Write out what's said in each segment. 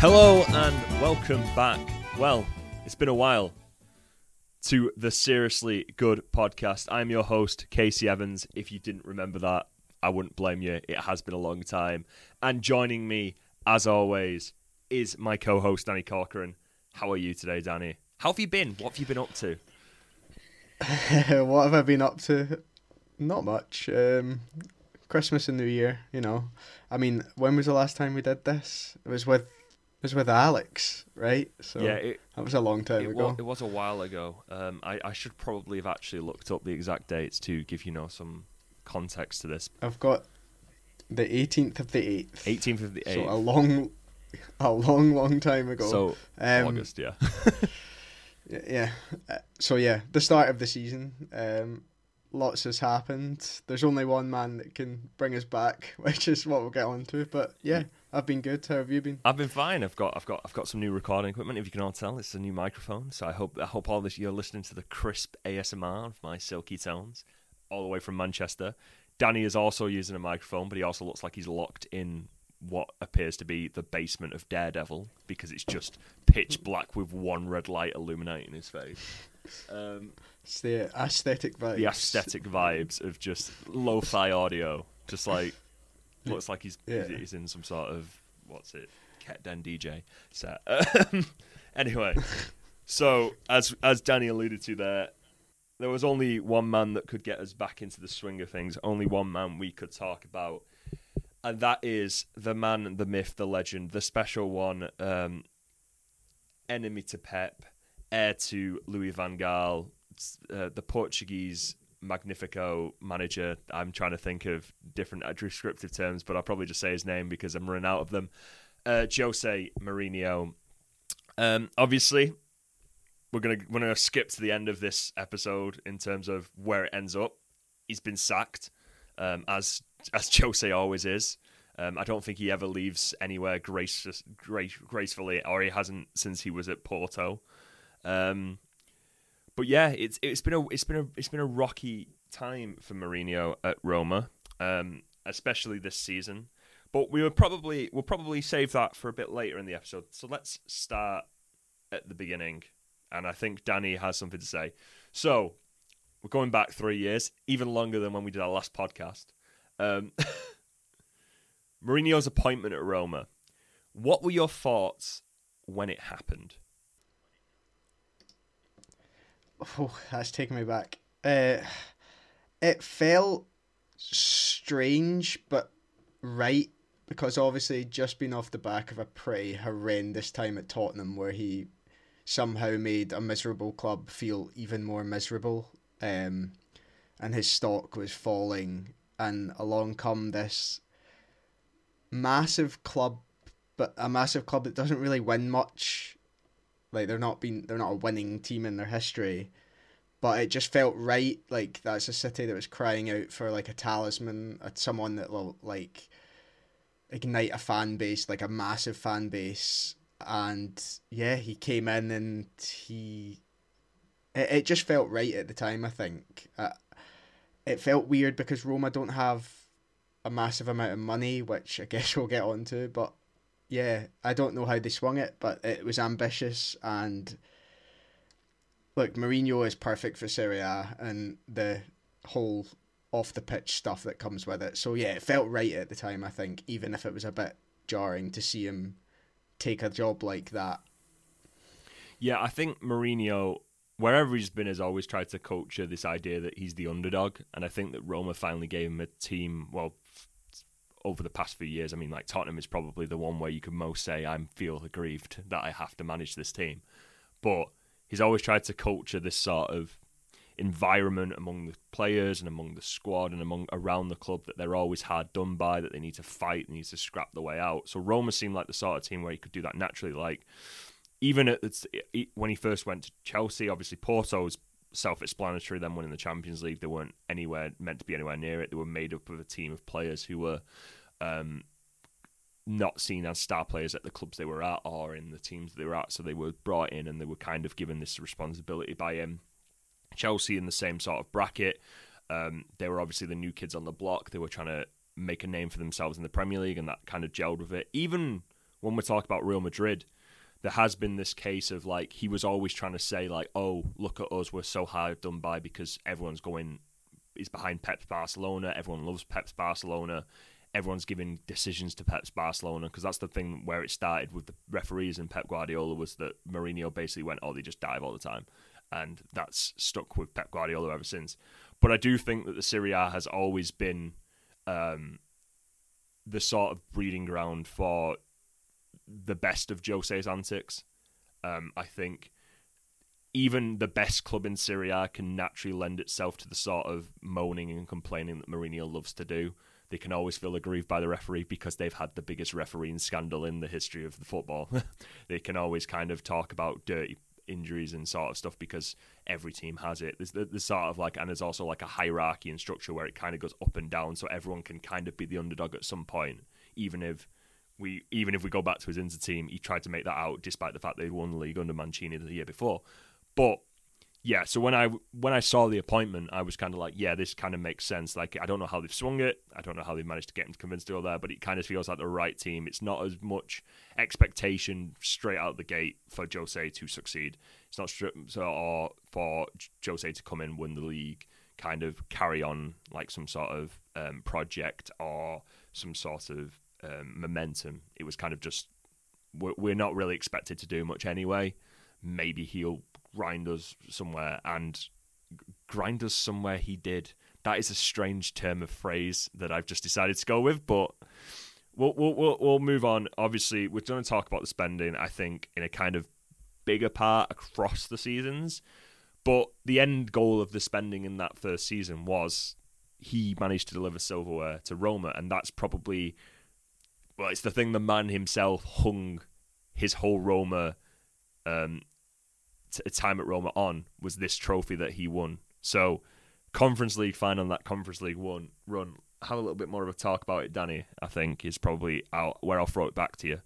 Hello and welcome back. Well, it's been a while to the Seriously Good podcast. I'm your host, Casey Evans. If you didn't remember that, I wouldn't blame you. It has been a long time. And joining me, as always, is my co host, Danny Corcoran. How are you today, Danny? How have you been? What have you been up to? what have I been up to? Not much. Um, Christmas and New Year, you know. I mean, when was the last time we did this? It was with it was with Alex, right? So yeah, it, that was a long time it ago. Was, it was a while ago. Um, I, I should probably have actually looked up the exact dates to give you know some context to this. I've got the 18th of the 8th. 18th of the 8th. So a long, a long, long time ago. So Um, August, yeah. Yeah. Uh, So yeah, the start of the season. Um, lots has happened. There's only one man that can bring us back, which is what we'll get on to. But yeah, I've been good. How have you been? I've been fine. I've got I've got I've got some new recording equipment. If you can all tell, it's a new microphone. So I hope I hope all this you're listening to the crisp ASMR of my silky tones, all the way from Manchester. Danny is also using a microphone, but he also looks like he's locked in what appears to be the basement of Daredevil because it's just pitch black with one red light illuminating his face. Um, It's the aesthetic vibes. the aesthetic vibes of just lo-fi audio, just like looks like he's Yeah. he's in some sort of what's it, Cat Den DJ set. Um, anyway, so as as Danny alluded to there, there was only one man that could get us back into the swing of things. Only one man we could talk about, and that is the man, the myth, the legend, the special one, um, enemy to Pep, heir to Louis van Gaal, uh, the Portuguese Magnifico manager. I'm trying to think of different descriptive terms, but I'll probably just say his name because I'm running out of them. Uh, Jose Mourinho. Um, obviously, we're gonna we're gonna skip to the end of this episode in terms of where it ends up. He's been sacked, um, as as Jose always is. Um, I don't think he ever leaves anywhere gracious, grace, gracefully, or he hasn't since he was at Porto. Um, but yeah, it's it's been a it's been a it's been a rocky time for Mourinho at Roma, um, especially this season. But we will probably we'll probably save that for a bit later in the episode. So let's start at the beginning, and I think Danny has something to say. So we're going back three years, even longer than when we did our last podcast. Um, Mourinho's appointment at Roma. What were your thoughts when it happened? Oh, that's taking me back. Uh, it felt strange, but right because obviously just been off the back of a pretty horrendous time at Tottenham, where he somehow made a miserable club feel even more miserable, um, and his stock was falling, and along come this massive club, but a massive club that doesn't really win much. Like they're not been they're not a winning team in their history, but it just felt right. Like that's a city that was crying out for like a talisman, someone that will like ignite a fan base, like a massive fan base. And yeah, he came in and he it, it just felt right at the time. I think uh, it felt weird because Roma don't have a massive amount of money, which I guess we'll get onto, but yeah, I don't know how they swung it, but it was ambitious and look, Mourinho is perfect for Serie A and the whole off the pitch stuff that comes with it. So yeah, it felt right at the time, I think, even if it was a bit jarring to see him take a job like that. Yeah, I think Mourinho, wherever he's been, has always tried to culture this idea that he's the underdog, and I think that Roma finally gave him a team. Well, over the past few years, I mean, like Tottenham is probably the one where you could most say I'm feel aggrieved that I have to manage this team, but he's always tried to culture this sort of environment among the players and among the squad and among around the club that they're always hard done by, that they need to fight, they need to scrap the way out. So Roma seemed like the sort of team where he could do that naturally. Like even at when he first went to Chelsea, obviously Porto's self-explanatory. Them winning the Champions League, they weren't anywhere meant to be anywhere near it. They were made up of a team of players who were. Um, not seen as star players at the clubs they were at or in the teams they were at, so they were brought in and they were kind of given this responsibility by him. Chelsea in the same sort of bracket. Um, they were obviously the new kids on the block. They were trying to make a name for themselves in the Premier League, and that kind of gelled with it. Even when we talk about Real Madrid, there has been this case of like he was always trying to say like, oh, look at us, we're so hard done by because everyone's going is behind Pep's Barcelona, everyone loves Pep's Barcelona, everyone's giving decisions to Pep's Barcelona because that's the thing where it started with the referees and Pep Guardiola was that Mourinho basically went, oh, they just dive all the time, and that's stuck with Pep Guardiola ever since. But I do think that the Serie A has always been um, the sort of breeding ground for the best of Jose's antics. Um, I think even the best club in Serie A can naturally lend itself to the sort of moaning and complaining that Mourinho loves to do. They can always feel aggrieved by the referee because they've had the biggest refereeing scandal in the history of the football. they can always kind of talk about dirty injuries and sort of stuff because every team has it. There's, there's sort of like, and there's also like a hierarchy and structure where it kind of goes up and down, so everyone can kind of be the underdog at some point, even if we even if we go back to his Inter team, he tried to make that out despite the fact they'd won the league under Mancini the year before. But yeah, so when I when I saw the appointment, I was kind of like, yeah, this kind of makes sense. Like, I don't know how they've swung it. I don't know how they've managed to get him convinced to go there, but it kind of feels like the right team. It's not as much expectation straight out the gate for Jose to succeed. It's not so or for Jose to come in, win the league, kind of carry on like some sort of um, project or some sort of um, momentum. It was kind of just we're, we're not really expected to do much anyway. Maybe he'll grind us somewhere and grind us somewhere he did. That is a strange term of phrase that I've just decided to go with, but we'll we'll we'll, we'll move on. Obviously, we're going to talk about the spending. I think in a kind of bigger part across the seasons, but the end goal of the spending in that first season was he managed to deliver silverware to Roma, and that's probably well, it's the thing the man himself hung his whole Roma um, t- time at Roma on was this trophy that he won. So, Conference League final, that Conference League one run. Have a little bit more of a talk about it, Danny. I think is probably out where I'll throw it back to you.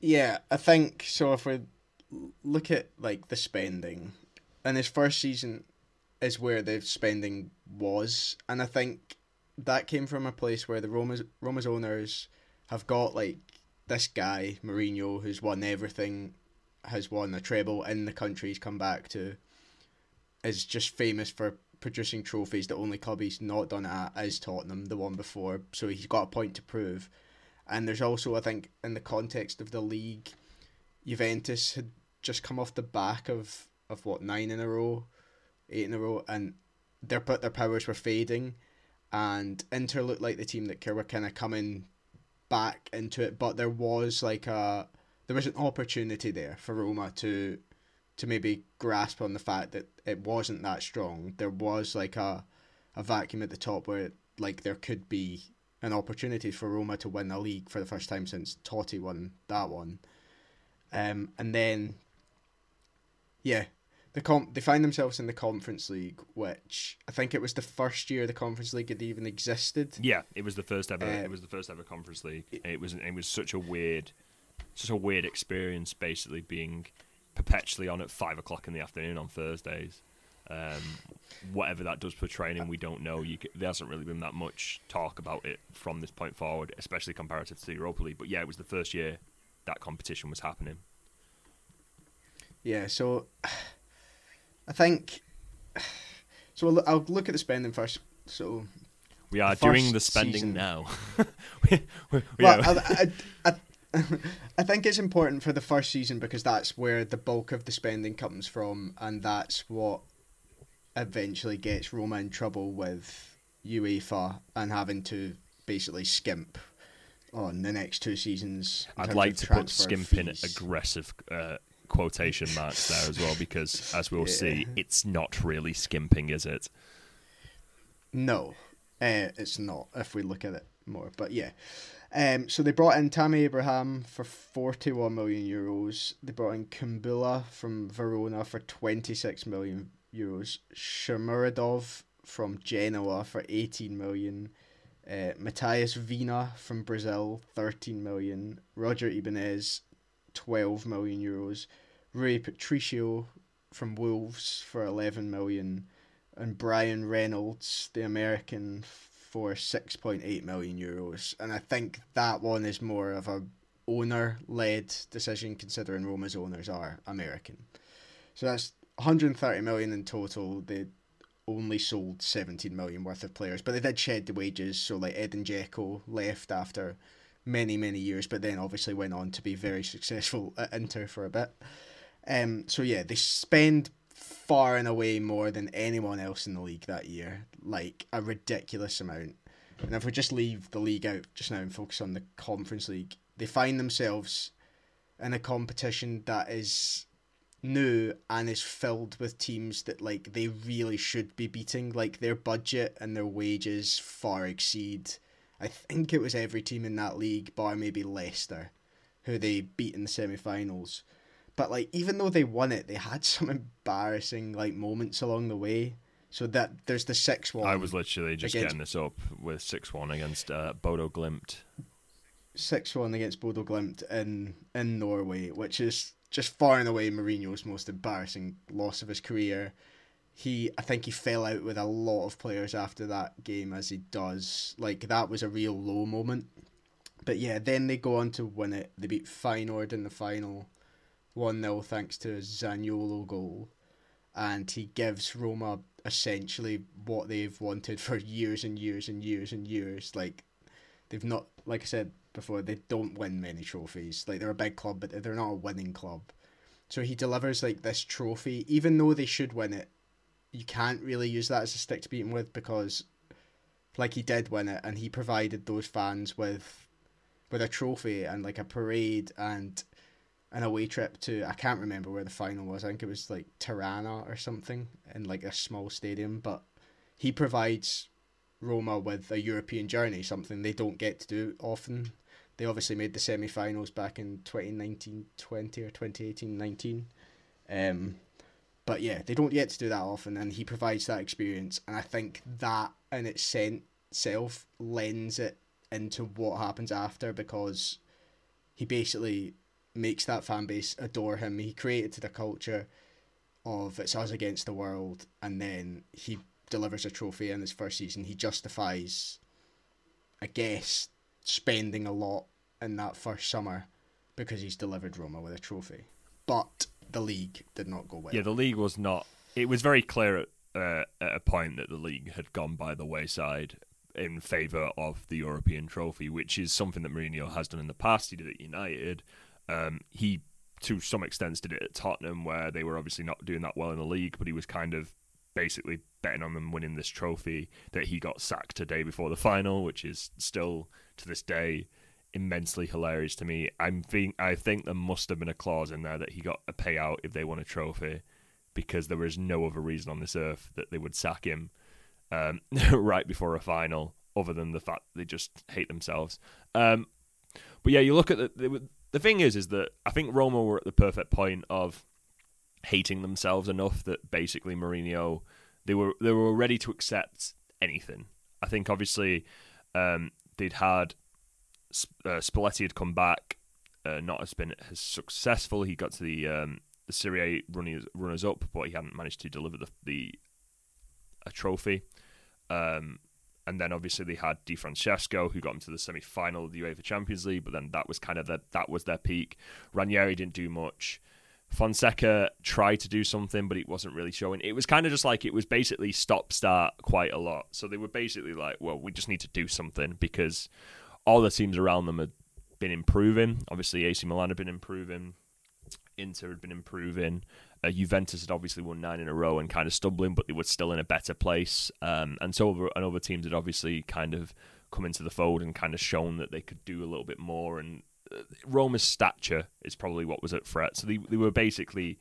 Yeah, I think so. If we look at like the spending, and his first season is where the spending was, and I think that came from a place where the Roma's Roma's owners have got like this guy Mourinho, who's won everything, has won a treble in the country he's come back to, is just famous for producing trophies. The only club he's not done at is Tottenham, the one before. So he's got a point to prove. And there's also, I think, in the context of the league, Juventus had just come off the back of, of what nine in a row, eight in a row, and their their powers were fading, and Inter looked like the team that were kind of coming back into it, but there was like a there was an opportunity there for Roma to to maybe grasp on the fact that it wasn't that strong. There was like a a vacuum at the top where like there could be an opportunity for Roma to win the league for the first time since Totti won that one. Um, and then yeah, the comp they find themselves in the Conference League, which I think it was the first year the Conference League had even existed. Yeah, it was the first ever. Uh, it was the first ever Conference League. It was it was such a weird, such a weird experience. Basically, being perpetually on at five o'clock in the afternoon on Thursdays. Um, whatever that does for training, we don't know. You, there hasn't really been that much talk about it from this point forward, especially comparative to the Europa League. But yeah, it was the first year that competition was happening. Yeah, so I think. So I'll, I'll look at the spending first. So we are the doing the spending season, now. we, we, well, I, I, I, I think it's important for the first season because that's where the bulk of the spending comes from, and that's what eventually gets Roma in trouble with UEFA and having to basically skimp on the next two seasons. I'd like to put skimp fees. in aggressive uh, quotation marks there as well because, as we'll yeah. see, it's not really skimping, is it? No, uh, it's not if we look at it more. But yeah. Um, so they brought in Tammy Abraham for 41 million euros. They brought in Kumbulla from Verona for 26 million euros. Shomurodov from Genoa for 18 million. Uh, Matías Viña from Brazil, 13 million. Roger Ibanez, 12 million euros. Rui Patricio from Wolves for 11 million. And Bryan Reynolds, the American, for 6.8 million euros, and I think that one is more of a owner-led decision, considering Roma's owners are American. So that's 130 million in total. They only sold 17 million worth of players, but they did shed the wages. So like Edin Dzeko left after many many years, but then obviously went on to be very successful at Inter for a bit. Um, so yeah, they spend far and away more than anyone else in the league that year, like a ridiculous amount. And if we just leave the league out just now and focus on the Conference League, they find themselves in a competition that is new and is filled with teams that like they really should be beating. Like their budget and their wages far exceed. I think it was every team in that league, bar maybe Leicester, who they beat in the semi-finals. But like even though they won it, they had some embarrassing like moments along the way. So that there's the six one. I was literally just against... getting this up with six one against uh, Bodo Glimt. Six one against Bodo Glimt in in Norway, which is just far and away Mourinho's most embarrassing loss of his career. He, I think he fell out with a lot of players after that game, as he does. Like that was a real low moment. But yeah, then they go on to win it. They beat Feyenoord in the final, one 0 thanks to a Zaniolo goal, and he gives Roma essentially what they've wanted for years and years and years and years. Like they've not, like I said, before. They don't win many trophies. Like they're a big club, but they're not a winning club. So he delivers like this trophy, even though they should win it. You can't really use that as a stick to beat him with because, like, he did win it, and he provided those fans with, with a trophy and like a parade and an away trip to I can't remember where the final was. I think it was like Tirana or something in like a small stadium. But he provides Roma with a European journey, something they don't get to do often. They obviously made the semi finals back in 2019 20 or 2018 19. Um, but yeah, they don't get to do that often, and he provides that experience. And I think that in itself lends it into what happens after because he basically makes that fan base adore him. He created the culture of it's us against the world, and then he delivers a trophy in his first season. He justifies, I guess, spending a lot in that first summer because he's delivered Roma with a trophy. But the league did not go well. Yeah, the league was not. It was very clear at, uh, at a point that the league had gone by the wayside in favour of the European trophy, which is something that Mourinho has done in the past. He did it at United. Um, he, to some extent, did it at Tottenham, where they were obviously not doing that well in the league, but he was kind of basically betting on them winning this trophy. That he got sacked a day before the final, which is still to this day immensely hilarious to me. I'm think I think there must have been a clause in there that he got a payout if they won a trophy, because there was no other reason on this earth that they would sack him um, right before a final, other than the fact they just hate themselves. Um, but yeah, you look at the, the the thing is, is that I think Roma were at the perfect point of hating themselves enough that basically Mourinho they were they were ready to accept anything. I think obviously um, they'd had uh, Spalletti had come back, uh, not as been as successful. He got to the um, the Serie A runners, runners up, but he hadn't managed to deliver the, the a trophy. Um, and then obviously they had Di Francesco, who got into the semi final of the UEFA Champions League, but then that was kind of the, that was their peak. Ranieri didn't do much. Fonseca tried to do something, but it wasn't really showing. It was kind of just like it was basically stop start quite a lot. So they were basically like, well, we just need to do something because all the teams around them had been improving. Obviously, AC Milan had been improving, Inter had been improving. Uh, Juventus had obviously won nine in a row and kind of stumbling, but they were still in a better place. Um, and so other, and other teams had obviously kind of come into the fold and kind of shown that they could do a little bit more. And uh, Roma's stature is probably what was at threat. So they, they were basically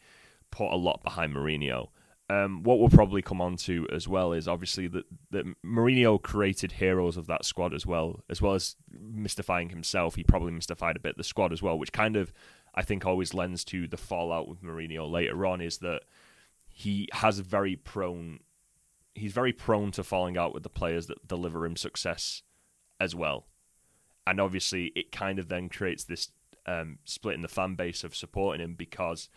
put a lot behind Mourinho. Um, what we'll probably come on to as well is obviously that, that Mourinho created heroes of that squad as well, as well as mystifying himself. He probably mystified a bit the squad as well, which kind of I think always lends to the fallout with Mourinho later on is that he has a very prone he's very prone to falling out with the players that deliver him success as well. And obviously it kind of then creates this um, split in the fan base of supporting him because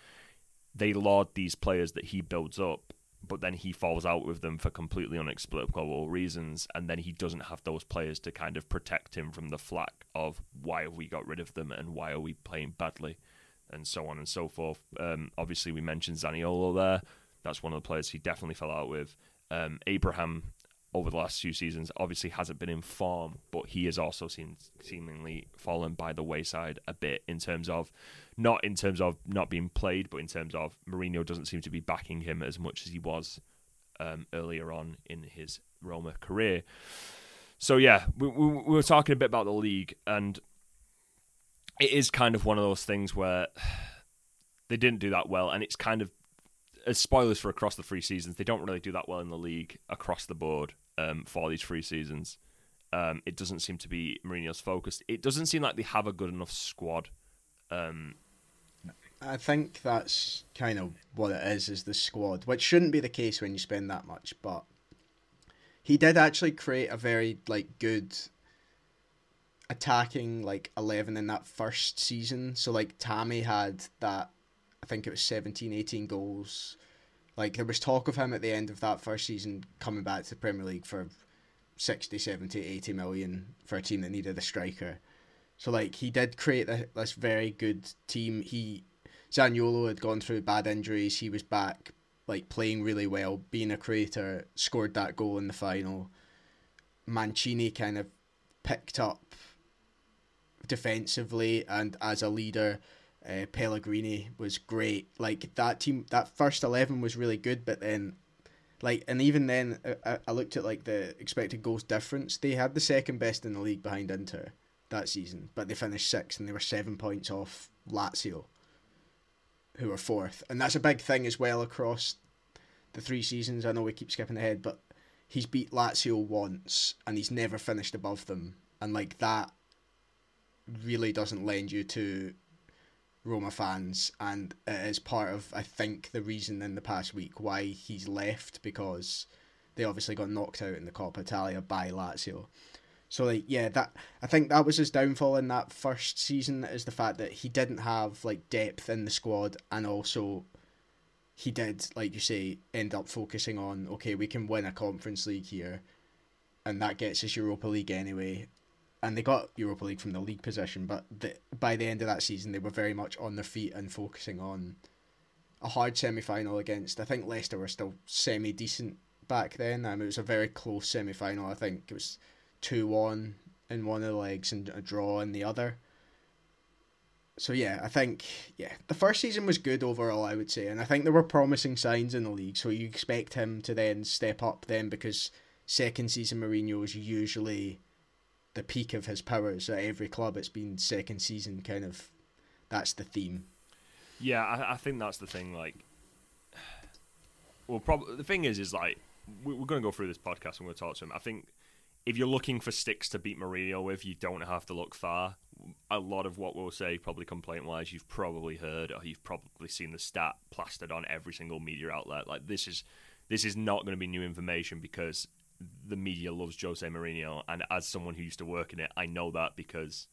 they laud these players that he builds up but then he falls out with them for completely unexplicable reasons, and then he doesn't have those players to kind of protect him from the flack of why have we got rid of them and why are we playing badly, and so on and so forth. Um, obviously, we mentioned Zaniolo there. That's one of the players he definitely fell out with. Um, Abraham over the last few seasons obviously hasn't been in form, but he has also seen seemingly fallen by the wayside a bit in terms of not in terms of not being played, but in terms of Mourinho doesn't seem to be backing him as much as he was um, earlier on in his Roma career. So yeah, we, we, we were talking a bit about the league, and it is kind of one of those things where they didn't do that well, and it's kind of as spoilers for across the three seasons, they don't really do that well in the league across the board um, for these three seasons. Um, it doesn't seem to be Mourinho's focus. It doesn't seem like they have a good enough squad. Um, I think that's kind of what it is, is the squad, which shouldn't be the case when you spend that much, but he did actually create a very like good attacking like 11 in that first season. So like Tammy had that I think it was 17 18 goals like there was talk of him at the end of that first season coming back to the Premier League for 60, 70, 80 million for a team that needed a striker. So like he did create this very good team. He Zaniolo had gone through bad injuries. He was back like playing really well, being a creator, scored that goal in the final. Mancini kind of picked up defensively and as a leader uh, Pellegrini was great. Like that team, that first eleven was really good, but then, like, and even then, I, I looked at like the expected goals difference. They had the second best in the league behind Inter that season, but they finished sixth and they were seven points off Lazio, who were fourth, and that's a big thing as well across the three seasons. I know we keep skipping ahead, but he's beat Lazio once and he's never finished above them, and like that really doesn't lend you to Roma fans, and it is part of I think the reason in the past week why he's left because they obviously got knocked out in the Coppa Italia by Lazio. So like yeah, that I think that was his downfall in that first season is the fact that he didn't have like depth in the squad and also he did, like you say, end up focusing on okay, we can win a conference league here and that gets us Europa League anyway and they got Europa League from the league position, but the, by the end of that season, they were very much on their feet and focusing on a hard semi final against. I think Leicester were still semi decent back then. Um, it was a very close semi final. I think it was 2 1 in one of the legs and a draw in the other. So yeah, I think yeah, the first season was good overall, I would say, and I think there were promising signs in the league. So you expect him to then step up then because second season Mourinho is usually the peak of his powers at every club. It's been second season kind of. That's the theme. Yeah, I, I think that's the thing. Like, well, probably the thing is, is like we're going to go through this podcast and we're going to talk to him. I think if you're looking for sticks to beat Mourinho with, you don't have to look far. A lot of what we'll say, probably complaint wise, you've probably heard or you've probably seen the stat plastered on every single media outlet. Like this is this is not going to be new information because the media loves Jose Mourinho, and as someone who used to work in it, I know that because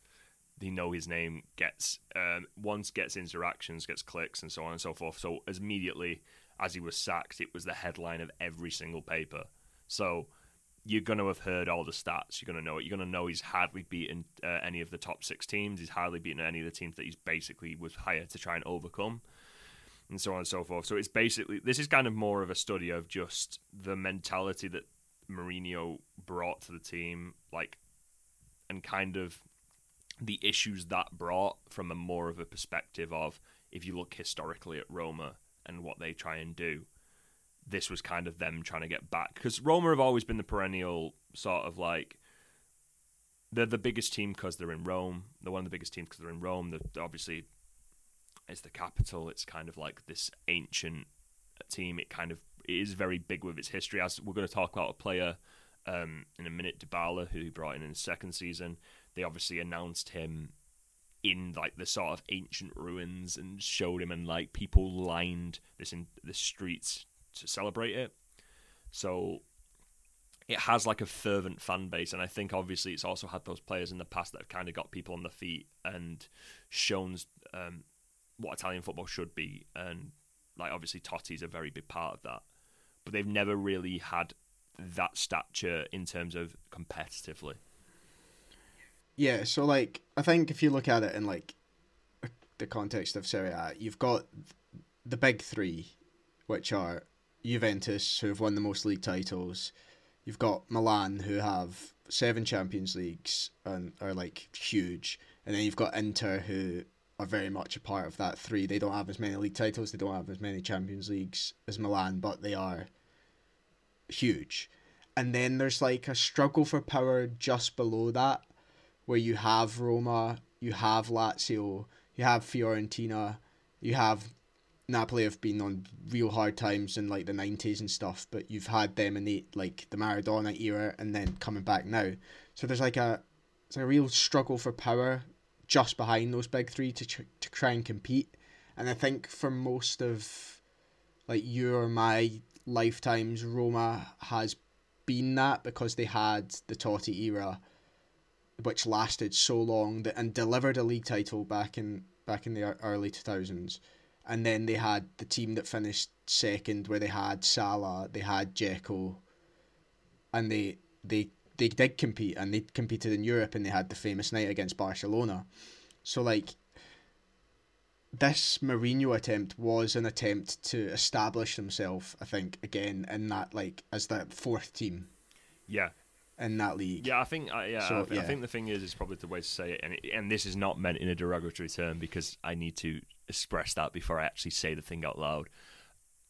they know his name gets um, once gets interactions, gets clicks, and so on and so forth. So as immediately as he was sacked, it was the headline of every single paper. So you're going to have heard all the stats. You're going to know it. You're going to know he's hardly beaten uh, any of the top six teams. He's hardly beaten any of the teams that he's basically was hired to try and overcome, and so on and so forth. So it's basically this is kind of more of a study of just the mentality that Mourinho brought to the team, like, and kind of the issues that brought from a more of a perspective of if you look historically at Roma and what they try and do, this was kind of them trying to get back because Roma have always been the perennial sort of like they're the biggest team because they're in Rome. They're one of the biggest teams because they're in Rome. They're obviously it's the capital. It's kind of like this ancient team. It kind of is very big with its history. As we're going to talk about a player um, in a minute, Dybala, who he brought in in his second season. They obviously announced him in like the sort of ancient ruins and showed him, and like people lined this in the streets to celebrate it. So it has like a fervent fan base, and I think obviously it's also had those players in the past that have kind of got people on the feet and shown um, what Italian football should be, and like obviously Totti's a very big part of that. but they've never really had that stature in terms of competitively. Yeah, so like I think if you look at it in like the context of Serie A, you've got the big three, which are Juventus, who have won the most league titles. You've got Milan, who have seven Champions Leagues and are like huge, and then you've got Inter, who are very much a part of that three. They don't have as many league titles, they don't have as many Champions Leagues as Milan, but they are huge. And then there's like a struggle for power just below that, where you have Roma, you have Lazio, you have Fiorentina, you have Napoli have been on real hard times in like the nineties and stuff, but you've had them in the like the Maradona era and then coming back now. So there's like a it's like a real struggle for power just behind those big three to tr- to try and compete. And I think for most of like your my lifetimes, Roma has been that because they had the Totti era, which lasted so long that and delivered a league title back in back in the early two thousands and then they had the team that finished second, where they had Salah, they had Dzeko, and they they they did compete, and they competed in Europe, and they had the famous night against Barcelona. So like, this Mourinho attempt was an attempt to establish himself, I think, again in that like as the fourth team. Yeah, in that league. Yeah, I think uh, yeah, so, I, th- yeah, I, think the thing is is probably the way to say it, and it, and this is not meant in a derogatory term because I need to express that before I actually say the thing out loud.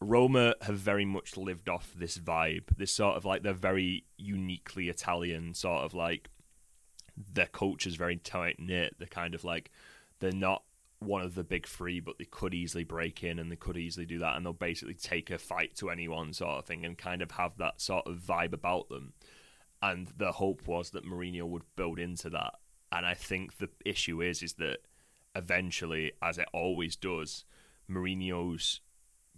Roma have very much lived off this vibe, this sort of like they're very uniquely Italian, sort of like their culture's very tight knit. They're kind of like they're not one of the big three, but they could easily break in and they could easily do that, and they'll basically take a fight to anyone, sort of thing, and kind of have that sort of vibe about them and the hope was that Mourinho would build into that. And I think the issue is is that eventually, as it always does, Mourinho's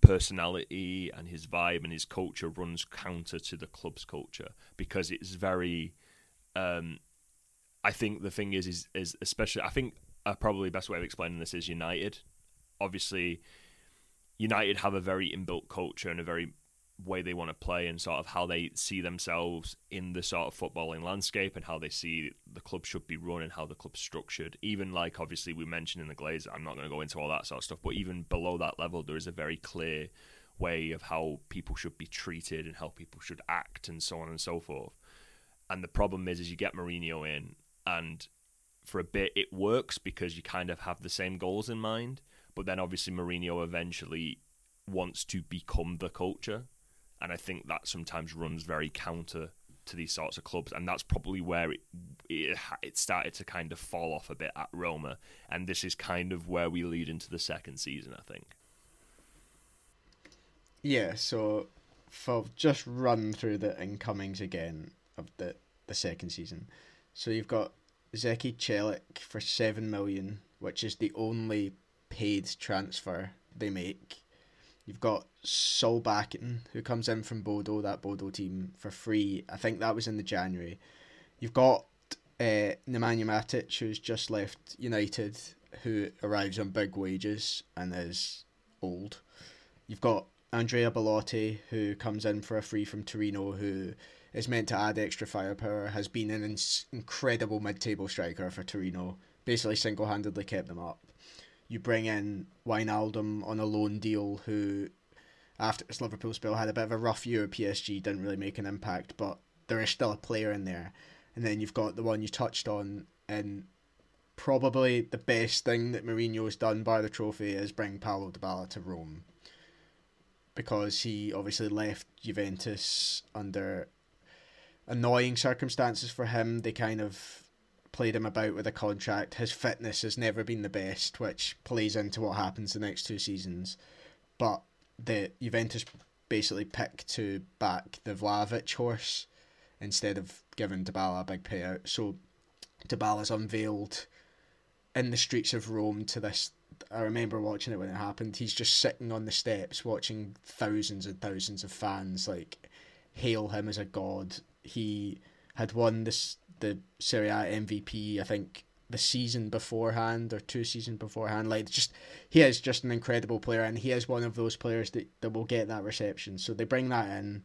personality and his vibe and his culture runs counter to the club's culture because it's very. Um, I think the thing is, is, is especially. I think uh, probably best way of explaining this is United. Obviously, United have a very inbuilt culture and a very way they want to play and sort of how they see themselves in the sort of footballing landscape and how they see the club should be run and how the club's structured. Even like obviously we mentioned in the Glazer, I'm not going to go into all that sort of stuff, but even below that level, there is a very clear way of how people should be treated and how people should act and so on and so forth. And the problem is, is you get Mourinho in and for a bit it works because you kind of have the same goals in mind, but then obviously Mourinho eventually wants to become the culture and I think that sometimes runs very counter to these sorts of clubs, and that's probably where it, it it started to kind of fall off a bit at Roma, and this is kind of where we lead into the second season, I think. Yeah, so for just run through the incomings again of the the second season, so you've got Zeki Celik for seven million, which is the only paid transfer they make You've got Solbakken, who comes in from Bodo, that Bodo team, for free. I think that was in the January. You've got uh, Nemanja Matic, who's just left United, who arrives on big wages and is old. You've got Andrea Belotti, who comes in for a free from Torino, who is meant to add extra firepower, has been an incredible mid table striker for Torino, basically single handedly kept them up you bring in Wijnaldum on a loan deal, who after his Liverpool spell had a bit of a rough year at PSG, didn't really make an impact, but there is still a player in there. And then you've got the one you touched on, and probably the best thing that Mourinho's done by the trophy is bring Paulo Dybala to Rome. Because he obviously left Juventus under annoying circumstances for him. They kind of played him about with a contract. His fitness has never been the best, which plays into what happens the next two seasons. But the Juventus basically picked to back the Vlahovic horse instead of giving Dybala a big payout. So Dybala's unveiled in the streets of Rome to this. I remember watching it when it happened. He's just sitting on the steps watching thousands and thousands of fans like hail him as a god. He had won this the Serie A MVP, I think, the season beforehand or two seasons beforehand. Like just he is just an incredible player, and he is one of those players that, that will get that reception. So they bring that in,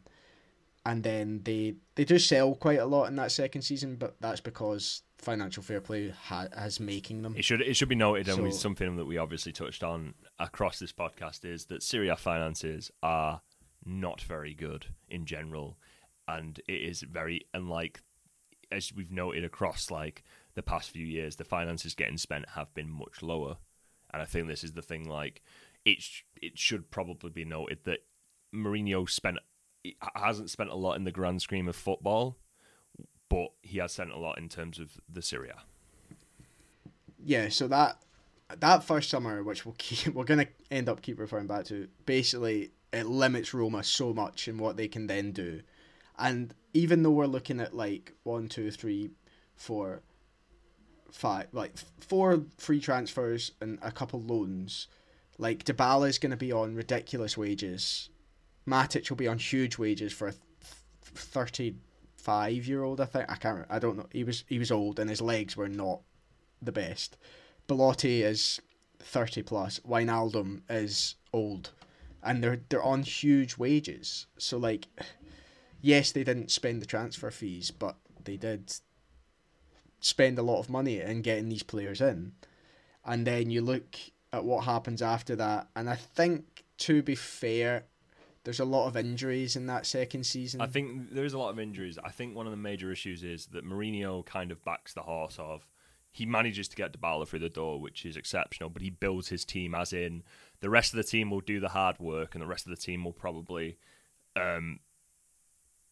and then they they do sell quite a lot in that second season, but that's because financial fair play ha- has making them. It should it should be noted, and So- with something that we obviously touched on across this podcast is that Serie A finances are not very good in general, and it is very unlike as we've noted across like the past few years, the finances getting spent have been much lower, and I think this is the thing. Like it it should probably be noted that Mourinho spent hasn't spent a lot in the grand scheme of football, but he has spent a lot in terms of the Serie A. yeah, so that that first summer, which we'll keep, we're gonna end up keep referring back to, basically it limits Roma so much in what they can then do, and even though we're looking at like one, two, three, four, five, like four free transfers and a couple loans, like Dybala is gonna be on ridiculous wages, Matic will be on huge wages for a thirty-five year old. I think I can't. I don't know. He was he was old and his legs were not the best. Belotti is thirty plus. Wijnaldum is old, and they're they're on huge wages. So like, yes, they didn't spend the transfer fees, but they did spend a lot of money in getting these players in. And then you look at what happens after that, and I think to be fair, there's a lot of injuries in that second season. I think there is a lot of injuries. I think one of the major issues is that Mourinho kind of backs the horse of he manages to get Dybala through the door, which is exceptional, but he builds his team as in the rest of the team will do the hard work and the rest of the team will probably um,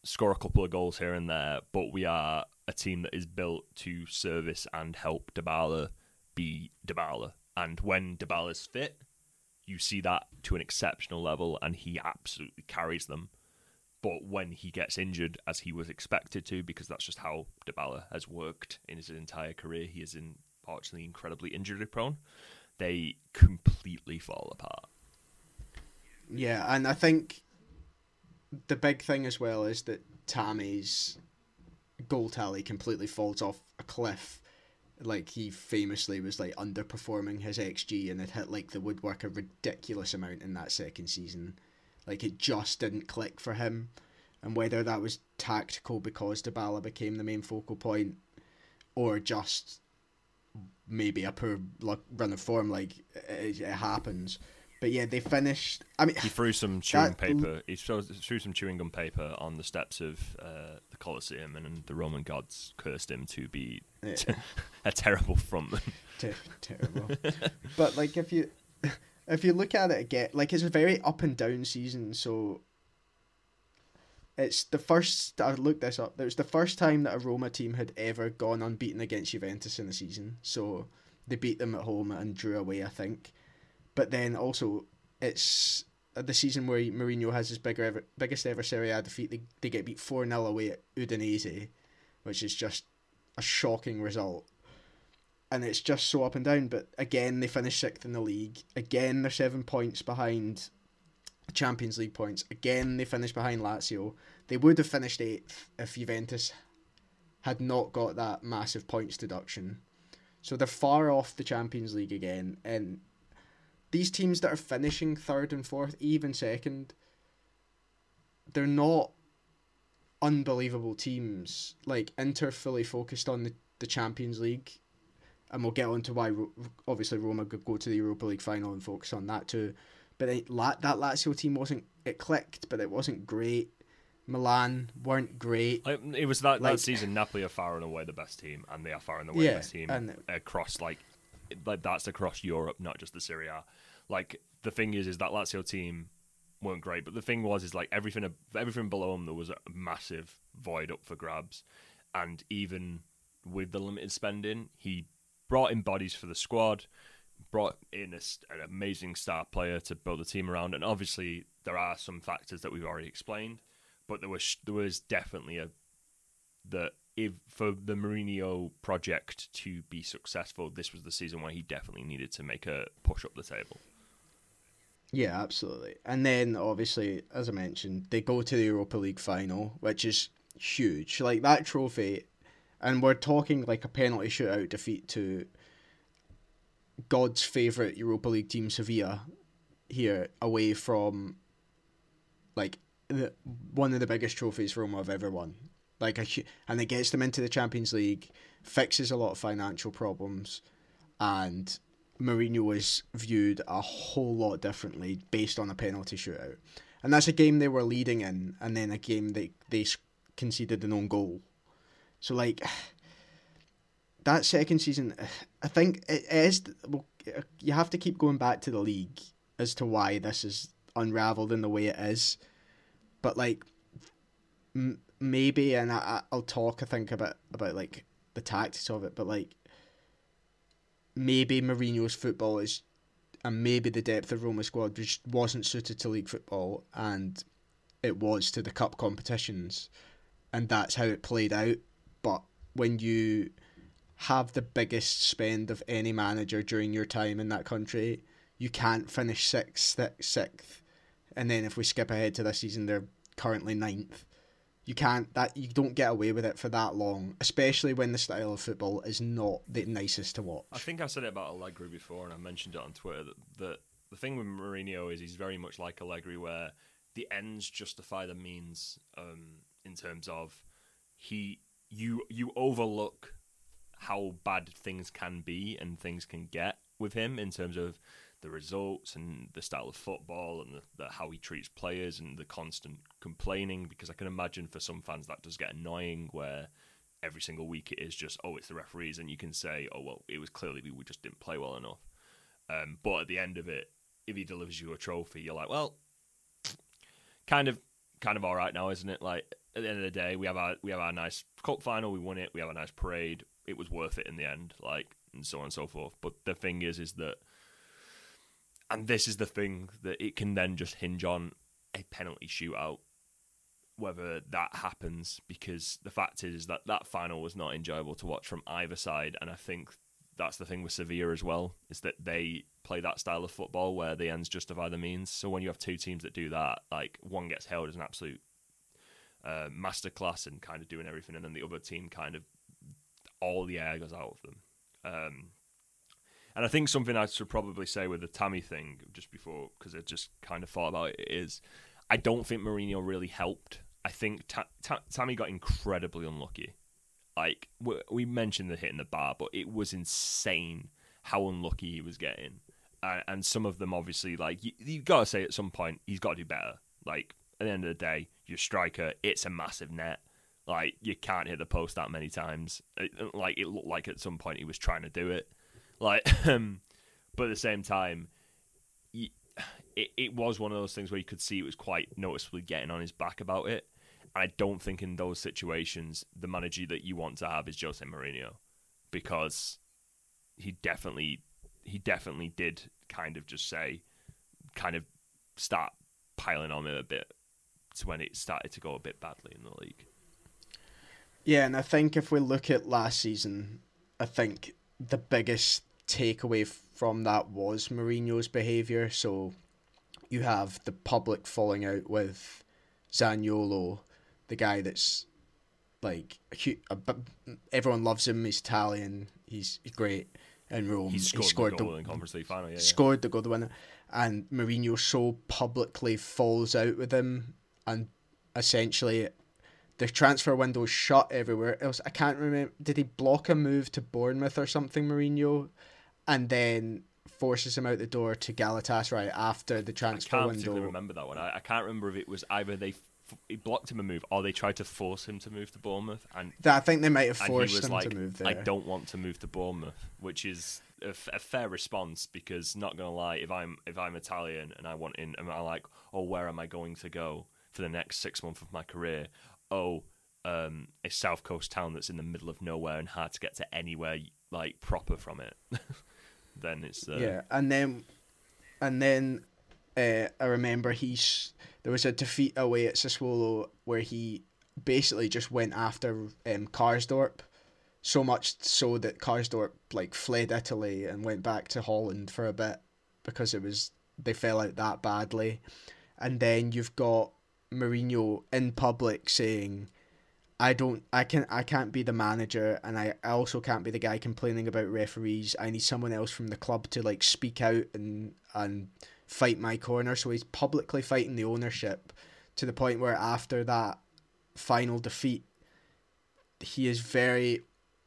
score a couple of goals here and there, but we are a team that is built to service and help Dybala be Dybala. And when Dybala's fit, you see that to an exceptional level and he absolutely carries them. But when he gets injured, as he was expected to, because that's just how Dybala has worked in his entire career, he is unfortunately incredibly injury prone. They completely fall apart. Yeah, and I think the big thing as well is that Tammy's goal tally completely falls off a cliff. Like he famously was like underperforming his XG and it hit like the woodwork a ridiculous amount in that second season. Like it just didn't click for him. And whether that was tactical because Dybala became the main focal point or just maybe a poor run of form, like it, it happens. But yeah, they finished. I mean, He threw some chewing That- paper. He threw, threw some chewing gum paper on the steps of uh, the Colosseum, and, the Roman gods cursed him to be Yeah. a terrible frontman. Ter- terrible. but like if you if you look at it again, like it's a very up and down season. So it's the first. I looked this up. It was the first time that a Roma team had ever gone unbeaten against Juventus in a season. So they beat them at home and drew away, I think. But then also it's the season where Mourinho has his bigger ever, biggest ever Serie A defeat. They, they get beat 4 0 away at Udinese, which is just a shocking result. And it's just so up and down. But again, they finish sixth in the league. Again, they're seven points behind Champions League points. Again, they finish behind Lazio. They would have finished eighth if Juventus had not got that massive points deduction. So they're far off the Champions League again. And these teams that are finishing third and fourth, even second, they're not unbelievable teams. Like Inter fully focused on the, the Champions League, and we'll get on to why obviously Roma could go to the Europa League final and focus on that too. But then, La- that Lazio team wasn't it clicked, but it wasn't great. Milan weren't great. It was that, Like- that season. Napoli are far and away the best team, and they are far and away Yeah, the best team and- across like like that's across Europe, not just the Serie A. Like the thing is, is that Lazio team weren't great, but the thing was, is like everything everything below them there was a massive void up for grabs, and even with the limited spending, he brought in bodies for the squad, brought in a, an amazing star player to build the team around, and obviously there are some factors that we've already explained, but there was there was definitely a that if for the Mourinho project to be successful, this was the season where he definitely needed to make a push up the table. Yeah, absolutely. And then obviously, as I mentioned, they go to the Europa League final, which is huge. Like that trophy, and we're talking like a penalty shootout defeat to God's favourite Europa League team, Sevilla, here away from like the, one of the biggest trophies Roma have ever won. Like a, and it gets them into the Champions League, fixes a lot of financial problems, and Mourinho is viewed a whole lot differently based on a penalty shootout. And that's a game they were leading in, and then a game they they conceded an own goal. So like that second season, I think it is. Well, you have to keep going back to the league as to why this is unraveled in the way it is. But like, m- maybe, and I, I'll talk. I think about about like the tactics of it, but like, maybe Mourinho's football is, and maybe the depth of Roma squad just wasn't suited to league football, and it was to the cup competitions, and that's how it played out. But when you have the biggest spend of any manager during your time in that country, you can't finish sixth, sixth, and then if we skip ahead to this season, they're currently ninth. You can't that you don't get away with it for that long, especially when the style of football is not the nicest to watch. I think I said it about Allegri before, and I mentioned it on Twitter that, that the thing with Mourinho is he's very much like Allegri, where the ends justify the means. Um, in terms of he you you overlook how bad things can be and things can get with him in terms of the results and the style of football and the, the, how he treats players and the constant complaining because I can imagine for some fans that does get annoying where every single week it is just oh it's the referees and you can say oh well it was clearly we just didn't play well enough. Um, but at the end of it if he delivers you a trophy you're like well kind of kind of all right now isn't it? Like at the end of the day we have our we have our nice cup final we won it we have a nice parade it was worth it in the end like and so on and so forth. But the thing is is that and this is the thing that it can then just hinge on a penalty shootout whether that happens because the fact is that that final was not enjoyable to watch from either side. And i think that's the thing with sevilla as well is that they play that style of football where the ends justify the means. So when you have two teams that do that like one gets held as an absolute uh, masterclass and kind of doing everything and then the other team kind of all the air goes out of them. Um, and I think something I should probably say with the Tammy thing just before, because I just kind of thought about it, is I don't think Mourinho really helped. I think Ta- Ta- Tammy got incredibly unlucky. Like we, mentioned the hit in the bar, but it was insane how unlucky he was getting. Uh, and some of them, obviously, like you, you got to say at some point, he's got to do better. Like at the end of the day, your striker, it's a massive net. Like you can't hit the post that many times. It, like it looked like at some point he was trying to do it. Like, um, but at the same time, it, it was one of those things where you could see it was quite noticeably getting on his back about it. I don't think in those situations the manager that you want to have is Jose Mourinho because he definitely he definitely did kind of just say kind of start piling on him a bit to when it started to go a bit badly in the league. Yeah, and I think if we look at last season, I think the biggest takeaway from that was Mourinho's behaviour. So you have the public falling out with Zaniolo, the guy that's like everyone loves him. He's Italian. He's great in Rome. He scored, he scored the goal the, in Conference League final. Yeah, scored yeah. the goal winner, and Mourinho so publicly falls out with him, and essentially the transfer window shut everywhere else. I can't remember. Did he block a move to Bournemouth or something, Mourinho, and then forces him out the door to Galatasaray right after the transfer I can't window? remember that one. I, I can't remember if it was either they he blocked him a move, or they tried to force him to move to Bournemouth. And I think they might have forced him like, to move there. I don't want to move to Bournemouth, which is a, f- a fair response because not gonna lie, if I'm if I'm Italian and I want in, and I'm like, oh, where am I going to go for the next six months of my career? oh, um, a south coast town that's in the middle of nowhere and hard to get to anywhere like proper from it, then it's uh... yeah. And then, and then, uh, I remember he's there was a defeat away at Sassuolo where he basically just went after um, Karsdorp, so much so that Karsdorp like fled Italy and went back to Holland for a bit because it was they fell out that badly, and then you've got Mourinho in public saying, I don't I can I can't be the manager and I, I also can't be the guy complaining about referees. I need someone else from the club to like speak out and and fight my corner. So he's publicly fighting the ownership to the point where after that final defeat he is very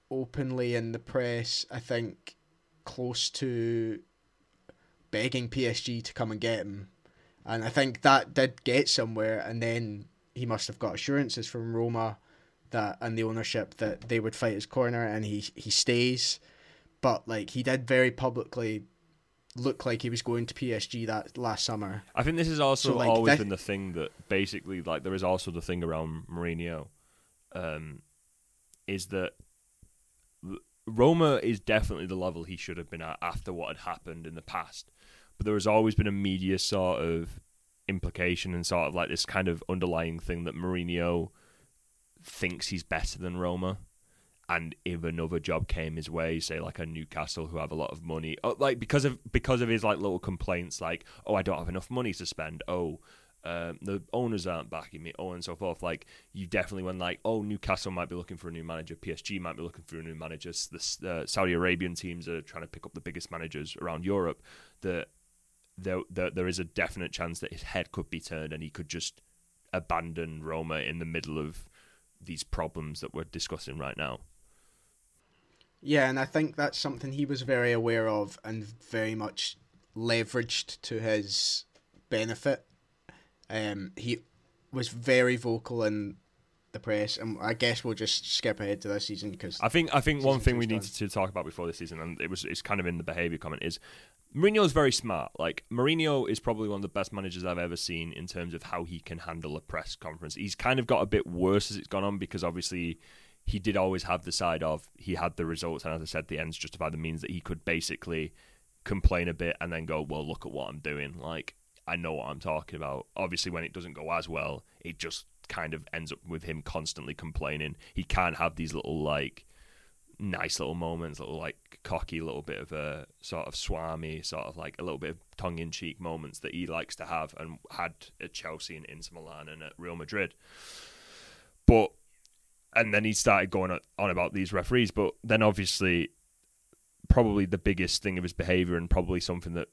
openly in the press, I think, close to begging PSG to come and get him. And I think that did get somewhere and then he must have got assurances from Roma that and the ownership that they would fight his corner and he he stays. But like he did very publicly look like he was going to PSG that last summer. I think this has also So, like, always that- been the thing that basically like there is also the thing around Mourinho, um, is that Roma is definitely the level he should have been at after what had happened in the past, but there has always been a media sort of implication and sort of like this kind of underlying thing that Mourinho thinks he's better than Roma. And if another job came his way, say like a Newcastle who have a lot of money, oh, like because of because of his like little complaints, like oh I don't have enough money to spend, oh um, the owners aren't backing me, oh and so forth. Like you definitely when like oh Newcastle might be looking for a new manager, PSG might be looking for a new manager. The uh, Saudi Arabian teams are trying to pick up the biggest managers around Europe. That there, there there is a definite chance that his head could be turned and he could just abandon Roma in the middle of these problems that we're discussing right now. Yeah, and I think that's something he was very aware of and very much leveraged to his benefit. Um, he was very vocal in the press, and I guess we'll just skip ahead to this season because I think I think one thing we two's need to talk about before this season, and it was it's kind of in the behaviour comment, is Mourinho is very smart. Like Mourinho is probably one of the best managers I've ever seen in terms of how he can handle a press conference. He's kind of got a bit worse as it's gone on because obviously he did always have the side of he had the results, and as I said, the ends justify the means that he could basically complain a bit and then go, well, look at what I'm doing. Like I know what I'm talking about. Obviously, when it doesn't go as well, it just kind of ends up with him constantly complaining. He can't have these little like nice little moments, little like cocky, little bit of a sort of swami, sort of like a little bit of tongue in cheek moments that he likes to have and had at Chelsea and Inter Milan and at Real Madrid. But and then he started going on about these referees, but then obviously probably the biggest thing of his behavior and probably something that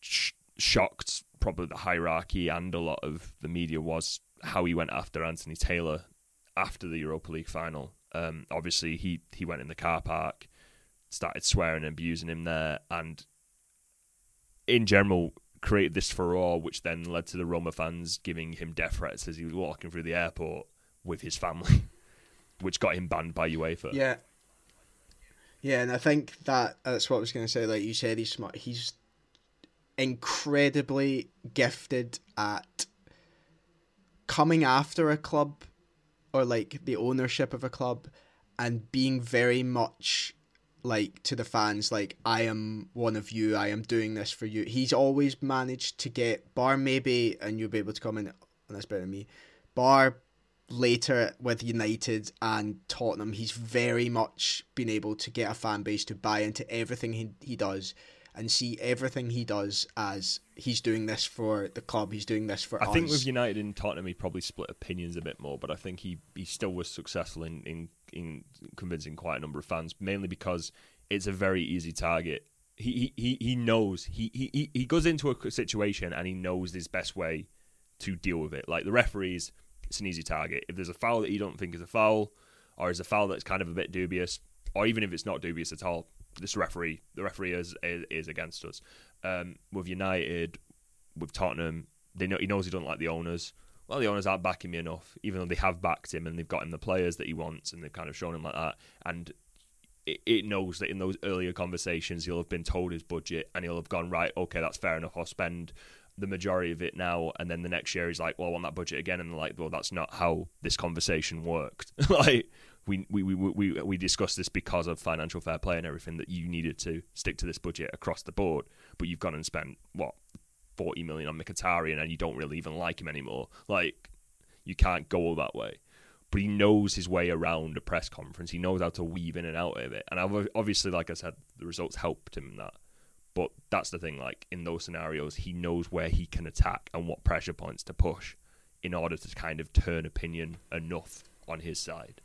sh- shocked probably the hierarchy and a lot of the media was how he went after Anthony Taylor after the Europa League final. Um, obviously, he he went in the car park, started swearing and abusing him there, and in general created this furore, which then led to the Roma fans giving him death threats as he was walking through the airport with his family, which got him banned by UEFA. yeah, yeah, and I think that that's what I was going to say. Like you said, he's smart. He's incredibly gifted at coming after a club or like the ownership of a club and being very much like to the fans like I am one of you I am doing this for you. He's always managed to get bar maybe and you'll be able to comment on this better than me bar later with United and Tottenham he's very much been able to get a fan base to buy into everything he, he does and see everything he does as he's doing this for the club he's doing this for I us think with United and Tottenham, he probably split opinions a bit more, but I think he, he still was successful in, in, in convincing quite a number of fans, mainly because it's a very easy target. He he, he knows he, he, he goes into a situation and he knows his best way to deal with it. Like the referees, it's an easy target. If there's a foul that you don't think is a foul, or is a foul that's kind of a bit dubious, or even if it's not dubious at all, this referee, the referee is is, is against us. Um, with United, with Tottenham, they know he knows he doesn't like the owners. Well, the owners aren't backing me enough, even though they have backed him and they've got him the players that he wants and they've kind of shown him like that. And it, knows that in those earlier conversations, he'll have been told his budget and he'll have gone right. Okay, that's fair enough. I'll spend the majority of it now, and then the next year he's like, "Well, I want that budget again," and they're like, "Well, that's not how this conversation worked." like we, we we we we discussed this because of financial fair play and everything that you needed to stick to this budget across the board, but you've gone and spent what forty million on Mkhitaryan and you don't really even like him anymore. Like you can't go all that way. But he knows his way around a press conference. He knows how to weave in and out of it. And obviously, like I said, the results helped him in that. But that's the thing. Like in those scenarios, he knows where he can attack and what pressure points to push in order to kind of turn opinion enough on his side.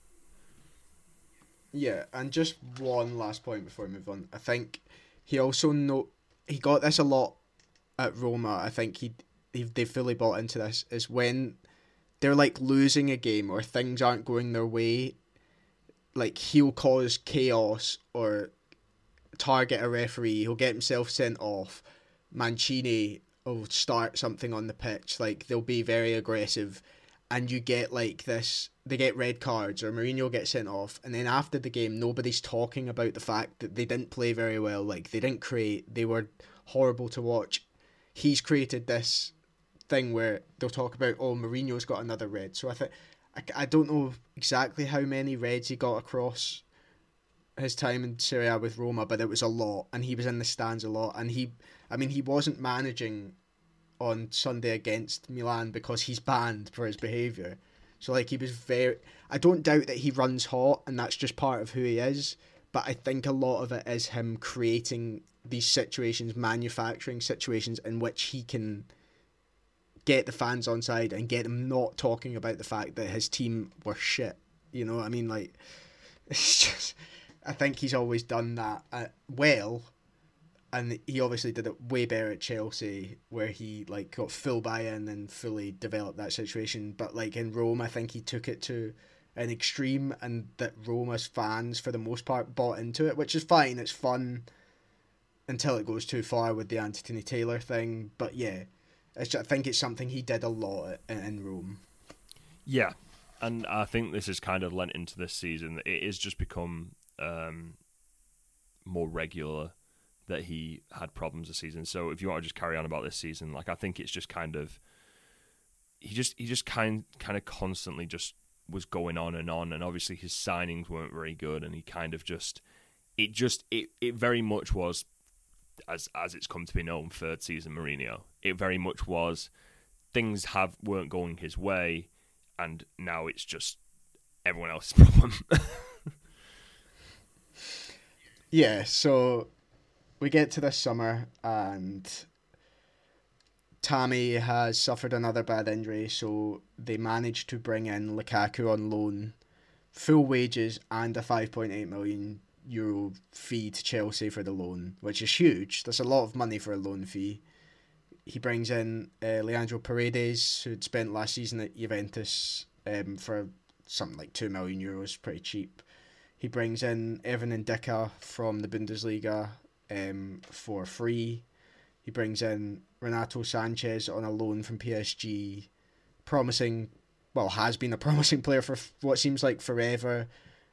Yeah, and just one last point before we move on. I think he also know he got this a lot at Roma. I think he, he they fully bought into this is when they're like losing a game or things aren't going their way. Like he'll cause chaos or target a referee. He'll get himself sent off. Mancini will start something on the pitch. Like they'll be very aggressive, and you get like this. They get red cards, or Mourinho gets sent off, and then after the game, nobody's talking about the fact that they didn't play very well. Like they didn't create. They were horrible to watch. He's created this thing where they'll talk about, oh, Mourinho's got another red. So I think I, don't know exactly how many reds he got across his time in Serie A with Roma, but it was a lot, and he was in the stands a lot, and he, I mean, he wasn't managing on Sunday against Milan because he's banned for his behaviour. So like he was very, I don't doubt that he runs hot, and that's just part of who he is. But I think a lot of it is him creating these situations, manufacturing situations in which he can get the fans on side and get them not talking about the fact that his team were shit. You know what I mean? Like, it's just I think he's always done that uh, well, and he obviously did it way better at Chelsea, where he like got full buy-in and fully developed that situation. But like in Rome, I think he took it to an extreme, and that Roma's fans, for the most part, bought into it, which is fine. It's fun until it goes too far with the Anthony Taylor thing. But yeah, just, I think it's something he did a lot in, in Rome. Yeah, and I think this has kind of lent into this season. It has just become um, more regular that he had problems this season. So if you want to just carry on about this season, like I think it's just kind of he just he just kind kind of constantly just was going on and on, and obviously his signings weren't very good, and he kind of just it just it it very much was as as it's come to be known third season Mourinho. It very much was things have weren't going his way, and now it's just everyone else's problem. Yeah, so we get to this summer and Tammy has suffered another bad injury, so they managed to bring in Lukaku on loan, full wages and a 5.8 million euro fee to Chelsea for the loan, which is huge. That's a lot of money for a loan fee. He brings in uh, Leandro Paredes, who'd spent last season at Juventus um, for something like 2 million euros, pretty cheap. He brings in Evan Ndicka from the Bundesliga um, for free. He brings in Renato Sanches on a loan from PSG, promising, well, has been a promising player for what seems like forever.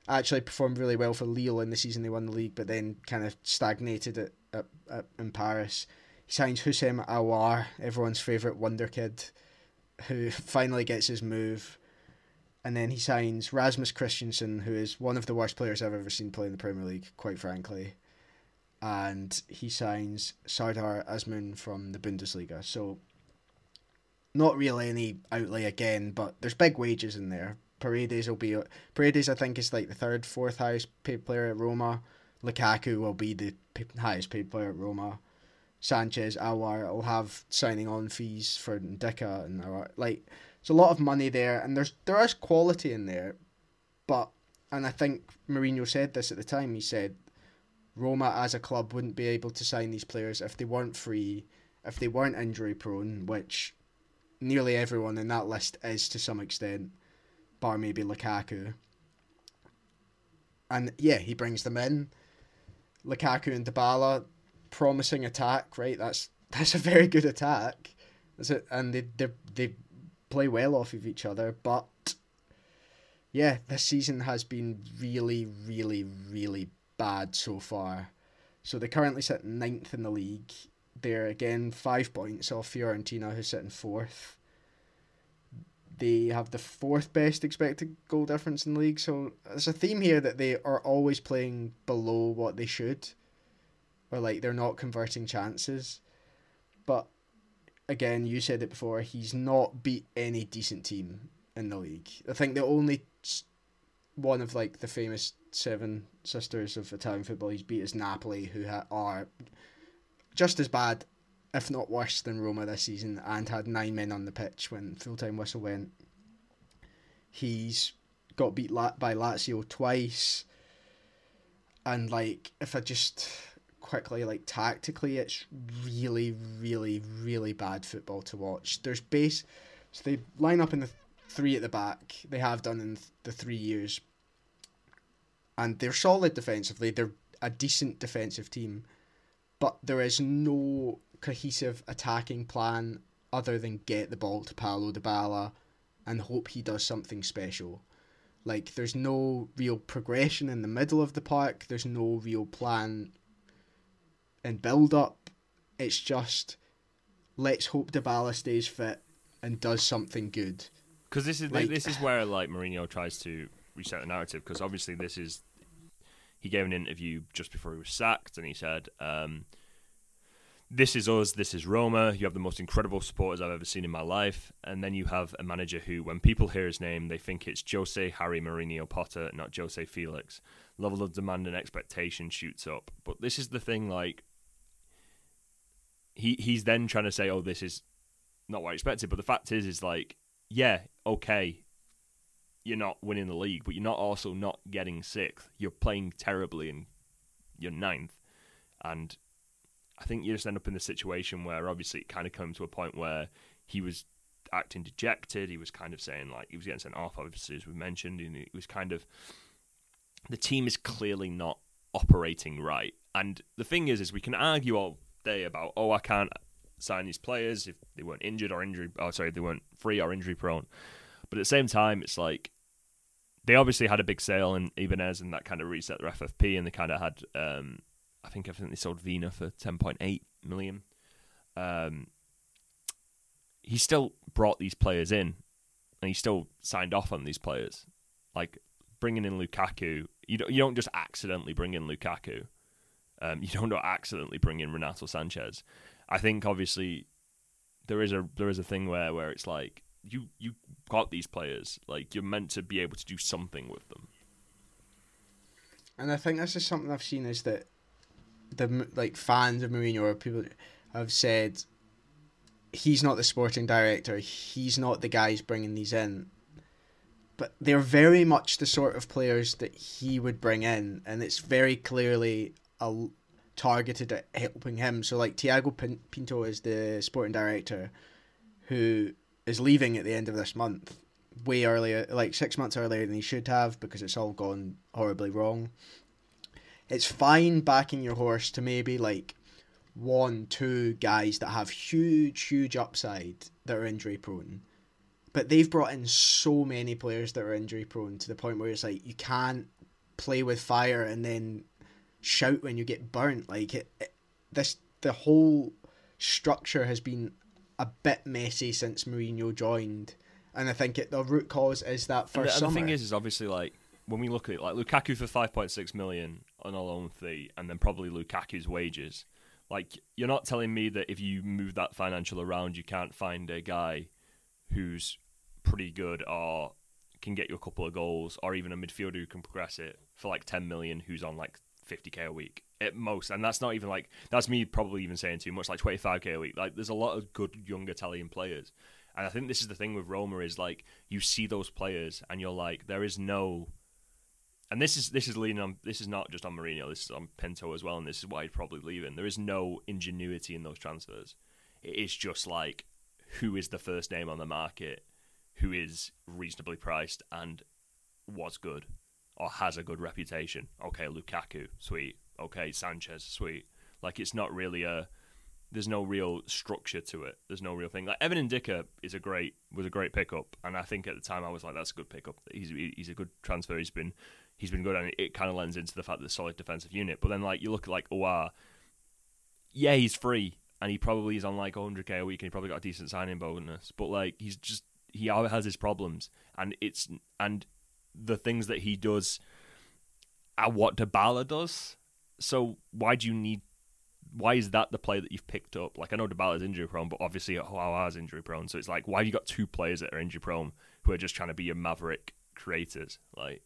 Actually performed really well for Lille in the season they won the league, but then kind of stagnated at, at, at in Paris. He signs Houssem Aouar, everyone's favourite wonder kid, who finally gets his move and then he signs Rasmus Kristensen, who is one of the worst players I've ever seen play in the Premier League, quite frankly. And he signs Sardar Azmoun from the Bundesliga. So, not really any outlay again, but there's big wages in there. Paredes will be Paredes. I think is like the third, fourth highest paid player at Roma. Lukaku will be the highest paid player at Roma. Sanches, Aouar will have signing on fees for Ndicka and like there's a lot of money there, and there's there is quality in there, but and I think Mourinho said this at the time. He said Roma as a club wouldn't be able to sign these players if they weren't free, if they weren't injury prone, which nearly everyone in that list is to some extent, bar maybe Lukaku. And yeah, he brings them in. Lukaku and Dybala, promising attack, right? That's that's a very good attack. That's it, and they they they play well off of each other, but yeah, this season has been really, really, really bad so far. So they currently sit ninth in the league. They're again five points off Fiorentina, who's sitting fourth. They have the fourth best expected goal difference in the league. So there's a theme here that they are always playing below what they should, or like they're not converting chances. But again, you said it before, he's not beat any decent team in the league. I think the only one of like the famous seven sisters of Italian football he's beat is Napoli, who ha- are just as bad, if not worse, than Roma this season, and had nine men on the pitch when full time whistle went. He's got beat la- by Lazio twice, and like if I just quickly like tactically, it's really, really, really bad football to watch. There's base, so they line up in the three at the back. They have done in the three years, and they're solid defensively. They're a decent defensive team, but there is no cohesive attacking plan other than get the ball to Paulo Dybala and hope he does something special. Like there's no real progression in the middle of the park. There's no real plan and build up. It's just let's hope Dybala stays fit and does something good. Because this is Like- this is where like Mourinho tries to reset the narrative. Because obviously this is he gave an interview just before he was sacked, and he said, um, "This is us. This is Roma. You have the most incredible supporters I've ever seen in my life." And then you have a manager who, when people hear his name, they think it's Jose Harry Mourinho Potter, not Jose Felix. Level of demand and expectation shoots up. But this is the thing, like. He he's then trying to say, "Oh, this is not what I expected," but the fact is, is like, yeah, okay, you're not winning the league, but you're not also not getting sixth. You're playing terribly and you're ninth. And I think you just end up in the situation where obviously it kind of comes to a point where he was acting dejected. He was kind of saying like he was getting sent off, obviously as we mentioned, and it was kind of the team is clearly not operating right. And the thing is, is we can argue all day about oh I can't sign these players if they weren't injured or injury. Oh, sorry, if they weren't free or injury prone. But at the same time, it's like they obviously had a big sale in Ibanez, and that kind of reset their FFP, and they kind of had, um, I think, I think they sold Viña for ten point eight million. Um, he still brought these players in, and he still signed off on these players, like bringing in Lukaku. You don't you don't just accidentally bring in Lukaku. Um, you don't accidentally bring in Renato Sanches. I think obviously there is a there is a thing where where it's like you you got these players like you're meant to be able to do something with them. And I think this is something I've seen is that the like fans of Mourinho or people have said he's not the sporting director. He's not the guy who's bringing these in. But they're very much the sort of players that he would bring in, and it's very clearly a, targeted at helping him. So like Tiago Pinto is the sporting director, who is leaving at the end of this month, way earlier, like six months earlier than he should have, because it's all gone horribly wrong. It's fine backing your horse to maybe like one, two guys that have huge, huge upside that are injury prone. But they've brought in so many players that are injury prone to the point where it's like you can't play with fire and then shout when you get burnt. Like it, it this the whole structure has been a bit messy since Mourinho joined, and I think it, the root cause is that And first the, and the thing is, is obviously like when we look at it, like Lukaku for five point six million on a loan fee, and then probably Lukaku's wages. Like you're not telling me that if you move that financial around, you can't find a guy who's pretty good or can get you a couple of goals, or even a midfielder who can progress it for like ten million, who's on like 50k a week at most, and that's not even like that's me probably even saying too much, like 25k a week. Like there's a lot of good young Italian players, and I think this is the thing with Roma is like you see those players and you're like there is no, and this is this is leaning on this is not just on Mourinho, this is on Pinto as well, and this is why he's probably leaving. There is no ingenuity in those transfers. It is just like who is the first name on the market, who is reasonably priced and was good or has a good reputation. Okay, Lukaku, sweet. Okay, Sanches, sweet. Like it's not really a. There's no real structure to it. There's no real thing. Like Evan Ndicka is a great was a great pickup, and I think at the time I was like, that's a good pickup. He's he's a good transfer. He's been he's been good, and it, kind of lends into the fact that solid defensive unit. But then like you look at like Aouar, yeah, he's free, and he probably is on like 100k a week, and he probably got a decent signing bonus. But like he's just he has his problems, and it's and the things that he does are what Dybala does. So why do you need? Why is that the play that you've picked up? Like I know Dybala's injury prone, but obviously Aouar's injury prone. So it's like why have you got two players that are injury prone who are just trying to be your maverick creators? Like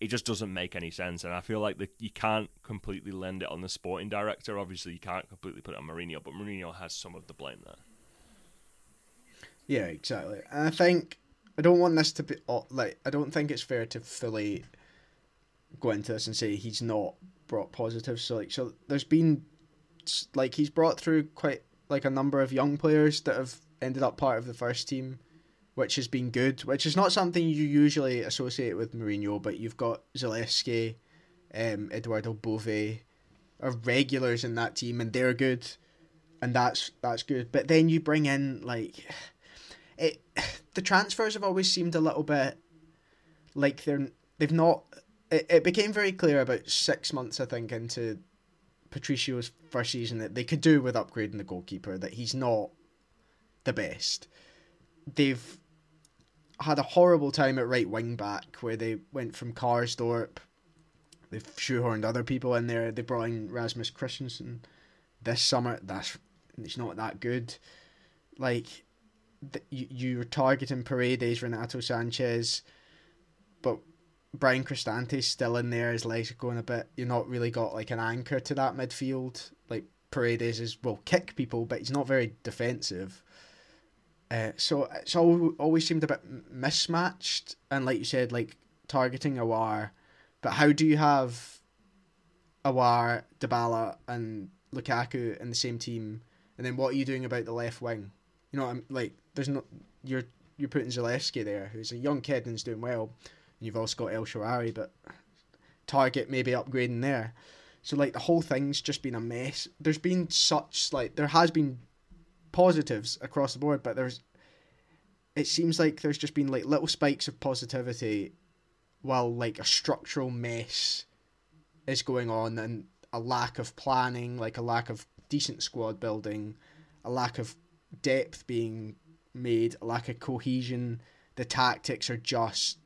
it just doesn't make any sense. And I feel like the, you can't completely lend it on the sporting director. Obviously, you can't completely put it on Mourinho, but Mourinho has some of the blame there. Yeah, exactly. And I think I don't want this to be uh, like I don't think it's fair to fully go into this and say he's not brought positives. So like so there's been like he's brought through quite like a number of young players that have ended up part of the first team, which has been good. Which is not something you usually associate with Mourinho, but you've got Zalewski, um, Edoardo Bove, are regulars in that team, and they're good, and that's that's good. But then you bring in like it. The transfers have always seemed a little bit like they're they've not. It, it became very clear about six months, I think, into Patricio's first season that they could do with upgrading the goalkeeper. That he's not the best. They've had a horrible time at right wing back where they went from Karsdorp. They've shoehorned other people in there. They brought in Rasmus Kristensen this summer. That's it's not that good. Like you you're targeting Paredes, Renato Sanches, but Bryan Cristante's still in there. His legs are going a bit. You're not really got like an anchor to that midfield. Like Paredes is will kick people, but he's not very defensive. Uh, so it's all, always seemed a bit mismatched, and like you said, like targeting Aouar. but how do you have Aouar, Dybala, and Lukaku in the same team, and then what are you doing about the left wing? You know, I'm like, there's not you're you're putting Zalewski there, who's a young kid and is doing well, and you've also got El Shaarawy, but target maybe upgrading there. So like the whole thing's just been a mess. There's been such like there has been positives across the board, but there's it seems like there's just been like little spikes of positivity while like a structural mess is going on and a lack of planning, like a lack of decent squad building, a lack of depth being made, lack of cohesion. The tactics are just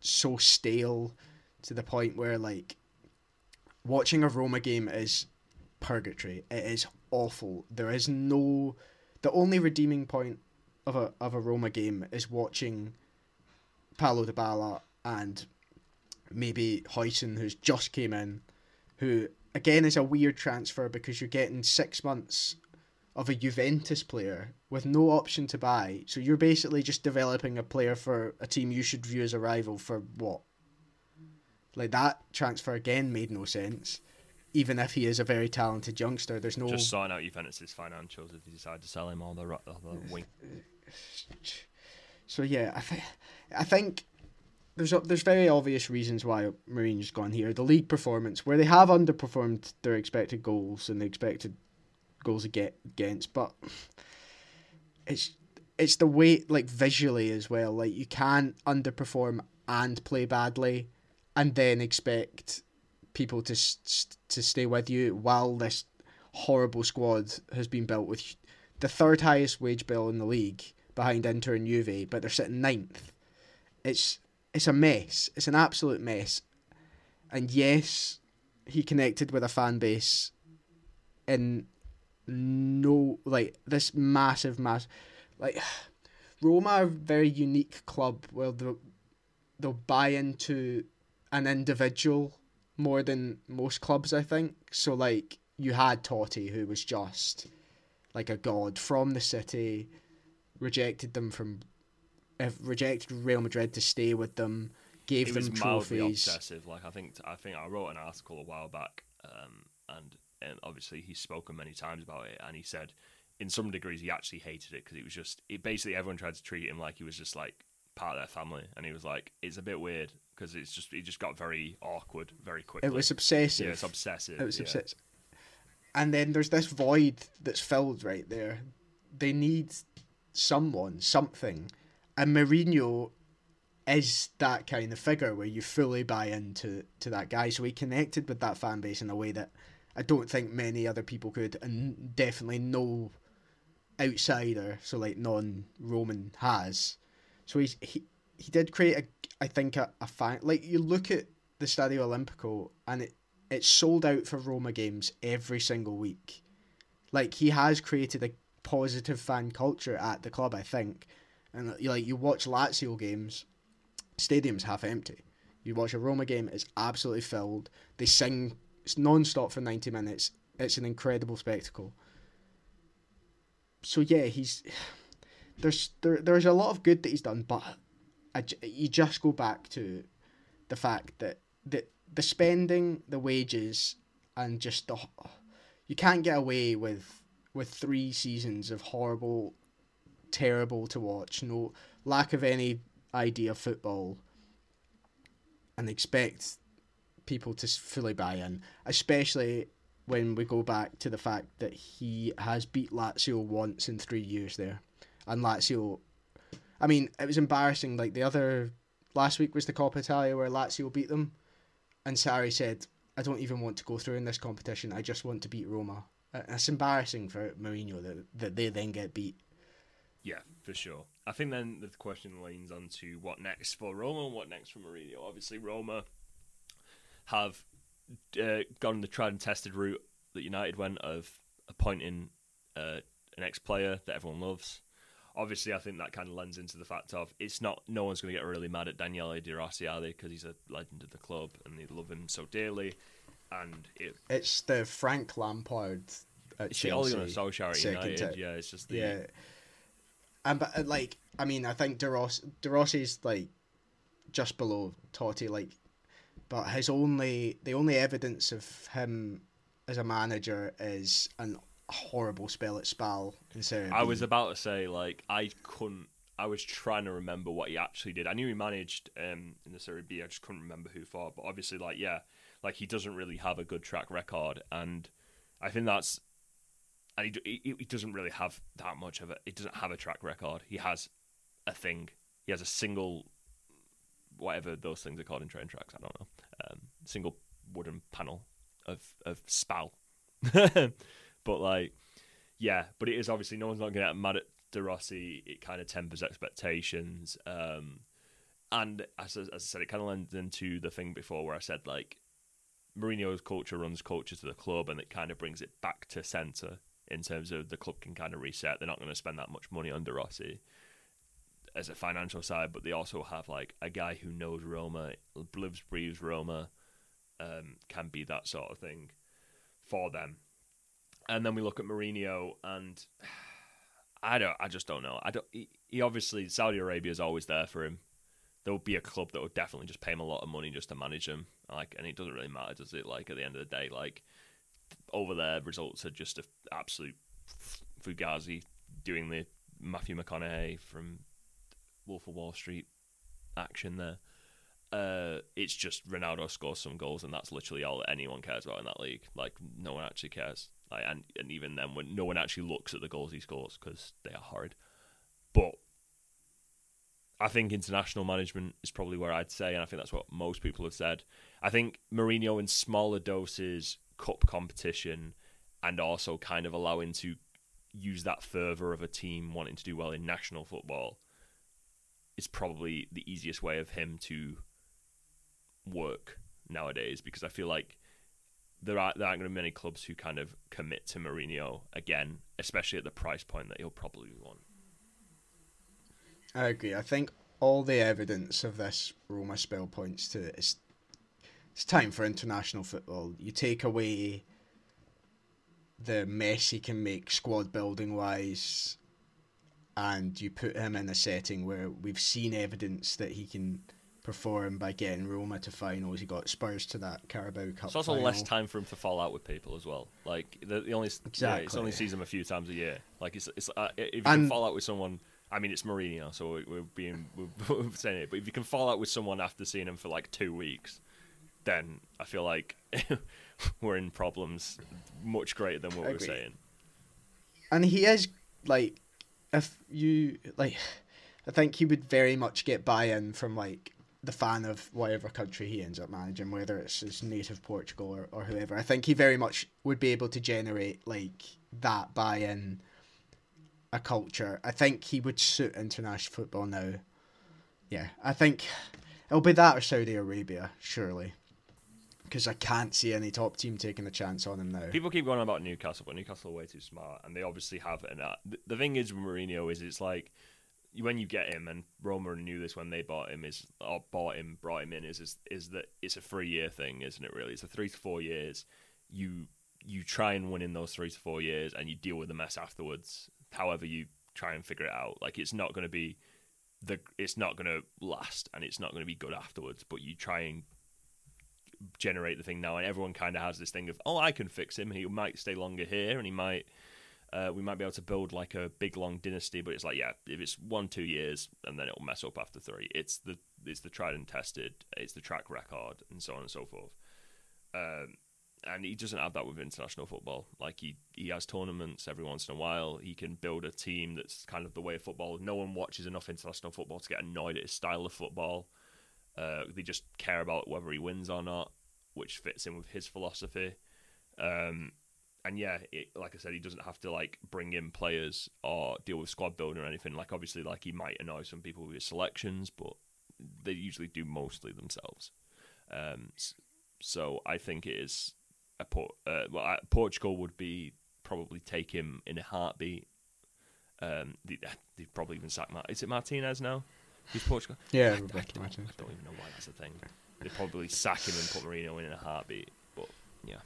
so stale to the point where like watching a Roma game is purgatory. It is awful. There is no the only redeeming point of a of a Roma game is watching Paulo Dybala and maybe Huijsen, who's just came in, who again is a weird transfer because you're getting six months of a Juventus player with no option to buy. So you're basically just developing a player for a team you should view as a rival for what? Like that transfer again made no sense. Even if he is a very talented youngster, there's no Just sign out Juventus' financials if you decide to sell him or the, the wing. So yeah, I think I think there's a, there's very obvious reasons why Mourinho's gone here. The league performance, where they have underperformed their expected goals and the expected goals ag- against, but it's it's the way like visually as well. Like you can't underperform and play badly, and then expect people to to stay with you while this horrible squad has been built with the third highest wage bill in the league behind Inter and Juve, but they're sitting ninth. It's it's a mess. It's an absolute mess. And yes, he connected with a fan base in no like this massive mass like Roma are a very unique club where they'll, they'll buy into an individual more than most clubs I think. So like you had Totti who was just like a god from the city, rejected them from uh, rejected Real Madrid to stay with them, gave He them was trophies. obsessive. Like I think I think I wrote an article a while back, um, and, and obviously he's spoken many times about it, and he said in some degrees he actually hated it because it was just it basically everyone tried to treat him like he was just like part of their family, and he was like it's a bit weird because it's just it just got very awkward very quickly. It was obsessive. yeah, it's obsessive. It was yeah. obsessive. And then there's this void that's filled right there. They need someone, something. And Mourinho is that kind of figure where you fully buy into to that guy. So he connected with that fan base in a way that I don't think many other people could, and definitely no outsider, so like non-Roman has. So he's he he did create a I think a, a fan like you look at the Stadio Olimpico and it it's sold out for Roma games every single week. Like he has created a positive fan culture at the club, I think. And like you watch Lazio games, stadium's half empty. You watch a Roma game, it's absolutely filled. They sing non-stop for 90 minutes. It's an incredible spectacle. So yeah, he's there's there there's a lot of good that he's done, but I you just go back to the fact that the the spending, the wages, and just the you can't get away with with three seasons of horrible, terrible to watch, no lack of any idea of football, and expect people to fully buy in, especially when we go back to the fact that he has beat Lazio once in three years there, and Lazio. I mean, it was embarrassing. Like the other last week was the Coppa Italia where Lazio beat them, and Sarri said, "I don't even want to go through in this competition. I just want to beat Roma." Uh, it's embarrassing for Mourinho that that they then get beat. Yeah, for sure. I think then the question leans on to what next for Roma and what next for Mourinho. Obviously, Roma have uh, gone the tried and tested route that United went of appointing uh, an ex-player that everyone loves. Obviously, I think that kind of lends into the fact of it's not no one's going to get really mad at Daniele De Rossi, are they? Because he's a legend of the club and they love him so dearly. And it, it's the Frank Lampard at it's Chelsea. the Ole Gunnar Solskjaer at United. yeah, it's just the Yeah. And but uh, like I mean I think De Rossi De Rossi's like just below Totti like but his only the only evidence of him as a manager is an horrible spell at Spal I was about to say like I couldn't. I was trying to remember what he actually did. I knew he managed um, in the Serie B. I just couldn't remember who for. But obviously, like yeah, like he doesn't really have a good track record, and I think that's. And he, he he doesn't really have that much of it. He doesn't have a track record. He has a thing. He has a single, whatever those things are called in train tracks. I don't know. Um, single wooden panel of of spal. but like, yeah, but it is obviously no one's not going to get mad at De Rossi. It kind of tempers expectations. Um, and as, as I said, it kind of lends into the thing before where I said like Mourinho's culture runs culture to the club, and it kind of brings it back to centre in terms of the club can kind of reset. They're not going to spend that much money on De Rossi as a financial side, but they also have like a guy who knows Roma, lives, breathes Roma, um, can be that sort of thing for them. And then we look at Mourinho, and I don't, I just don't know. I don't. He, he obviously Saudi Arabia is always there for him. There will be a club that would definitely just pay him a lot of money just to manage him. Like, and it doesn't really matter, does it? Like at the end of the day, like over there, results are just a absolute fugazi doing the Matthew McConaughey from Wolf of Wall Street action there. Uh, it's just Ronaldo scores some goals, and that's literally all anyone cares about in that league. Like no one actually cares. Like, and and even then, when no one actually looks at the goals he scores because they are horrid. But I think international management is probably where I'd say, and I think that's what most people have said. I think Mourinho in smaller doses, cup competition, and also kind of allowing to use that fervour of a team wanting to do well in national football is probably the easiest way of him to work nowadays because I feel like there are there aren't going to be many clubs who kind of commit to Mourinho again, especially at the price point that he'll probably want. I agree. I think all the evidence of this Roma spell points to it's it's time for international football. You take away the mess he can make squad building wise and you put him in a setting where we've seen evidence that he can perform by getting Roma to finals. He got Spurs to that Carabao Cup. It's also final. less time for him to fall out with people as well. Like the, the only yeah, it's only sees him a few times a year. Like it's it's uh, if you can fall out with someone. I mean, it's Mourinho, so we- we're being we're, we're saying it. But if you can fall out with someone after seeing him for like two weeks, then I feel like we're in problems much greater than what we're Agree. saying. and he is like if you like i think he would very much get buy-in from like the fan of whatever country he ends up managing whether it's his native portugal or, or whoever. I think he very much would be able to generate like that buy-in a culture. I think he would suit international football now. Yeah i think it'll be that or saudi arabia surely because i can't see any top team taking a chance on him now People keep going on about Newcastle, but Newcastle are way too smart, and they obviously have. And uh, the thing is with Mourinho is it's like when you get him, and Roma knew this when they bought him, is or bought him, brought him in, is is, is that it's a three year thing, isn't it? Really, it's a three to four years. You you try and win in those three to four years, and you deal with the mess afterwards. However, you try and figure it out. Like it's not going to be the it's not going to last and it's not going to be good afterwards. But you try and generate the thing now, and everyone kind of has this thing of, oh, I can fix him. He might stay longer here, and he might. Uh, we might be able to build like a big long dynasty, but it's like yeah, if it's one two years and then it'll mess up after three. It's the it's the tried and tested, it's the track record, and so on and so forth. Um, and he doesn't have that with international football. Like he he has tournaments every once in a while. He can build a team that's kind of the way of football. No one watches enough international football to get annoyed at his style of football. Uh, they just care about whether he wins or not, which fits in with his philosophy. Um, and yeah, it, like I said, he doesn't have to like bring in players or deal with squad building or anything. Like obviously, like he might annoy some people with his selections, but they usually do mostly themselves. Um, so I think it is a port. Uh, well, Portugal would be probably take him in a heartbeat. Um, they, probably even sacked. Is it Martinez now? Who's Portugal? Yeah, I, I, don't, I, don't, even know why that's a thing. They probably sack him and put Mourinho in in a heartbeat. But yeah.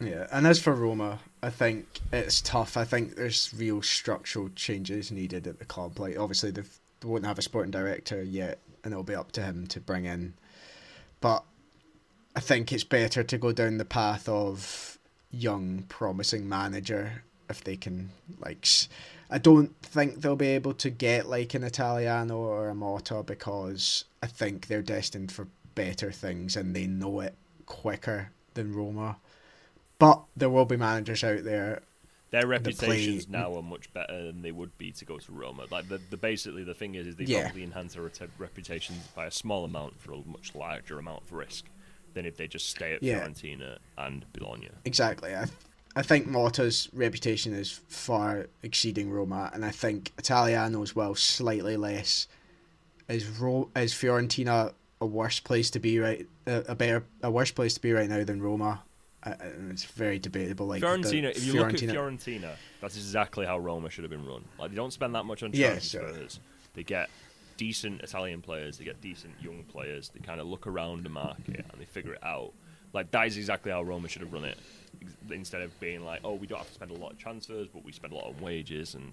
Yeah, and as for Roma, I think it's tough. I think there's real structural changes needed at the club. Like obviously they won't have a sporting director yet, and it'll be up to him to bring in. But I think it's better to go down the path of young, promising manager if they can like. I don't think they'll be able to get like an Italiano or a Motta because I think they're destined for better things and they know it quicker than Roma. But there will be managers out there. Their reputations now are much better than they would be to go to Roma. Like the, the basically the thing is, is they yeah. probably enhance their reputation by a small amount for a much larger amount of risk than if they just stay at yeah. Fiorentina and Bologna. Exactly. I, I think Motta's reputation is far exceeding Roma, and I think Italiano as well slightly less. Is Ro- is Fiorentina a worse place to be right? A, a better, a worse place to be right now than Roma? Uh, it's very debatable. Like Fiorentina, if you Fiorentina... look at Fiorentina, that's exactly how Roma should have been run. Like they don't spend that much on transfers. Yeah, They get decent Italian players, they get decent young players, they kind of look around the market and they figure it out. Like that is exactly how Roma should have run it. Instead of being like, oh, we don't have to spend a lot of transfers, but we spend a lot on wages and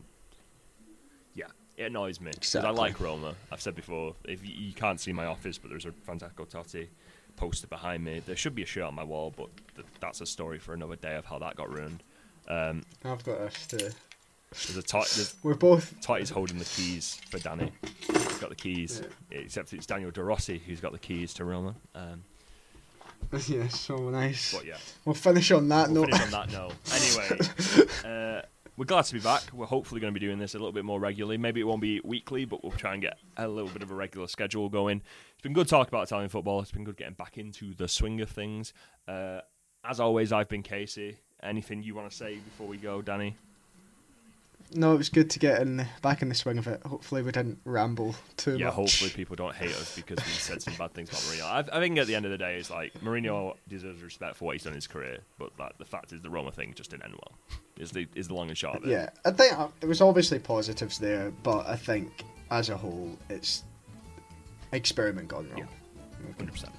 yeah, it annoys me because exactly. I like Roma. I've said before, if you, you, can't see my office, but there's a Francesco Totti poster behind me. There should be a shirt on my wall, but th- that's a story for another day of how that got ruined. Um, I've got a there's a tot. There's, We're both. Totti's holding the keys for Danny. He's got the keys, yeah. except it's Daniel De Rossi who's got the keys to Roma. Um, yeah, so nice. But yeah, we'll finish on that we'll note. Finish on that note. Anyway, uh, we're glad to be back. We're hopefully going to be doing this a little bit more regularly. Maybe it won't be weekly, but we'll try and get a little bit of a regular schedule going. It's been good talking about Italian football. It's been good getting back into the swing of things. Uh, as always, I've been Casey. Anything you want to say before we go, Danny? No, it was good to get in back in the swing of it. Hopefully, we didn't ramble too yeah, much. Yeah, hopefully, people don't hate us because we said some bad things about Mourinho. I, I, think at the end of the day, it's like Mourinho deserves respect for what he's done in his career, but like, the fact is, the Roma thing just didn't end well. Is the is the long and short of it. Yeah, I think uh, there was obviously positives there, but I think as a whole, it's experiment gone wrong. hundred percent.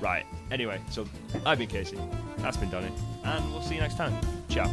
Right. Anyway, so I've been Casey. That's been Danny, and we'll see you next time. Ciao.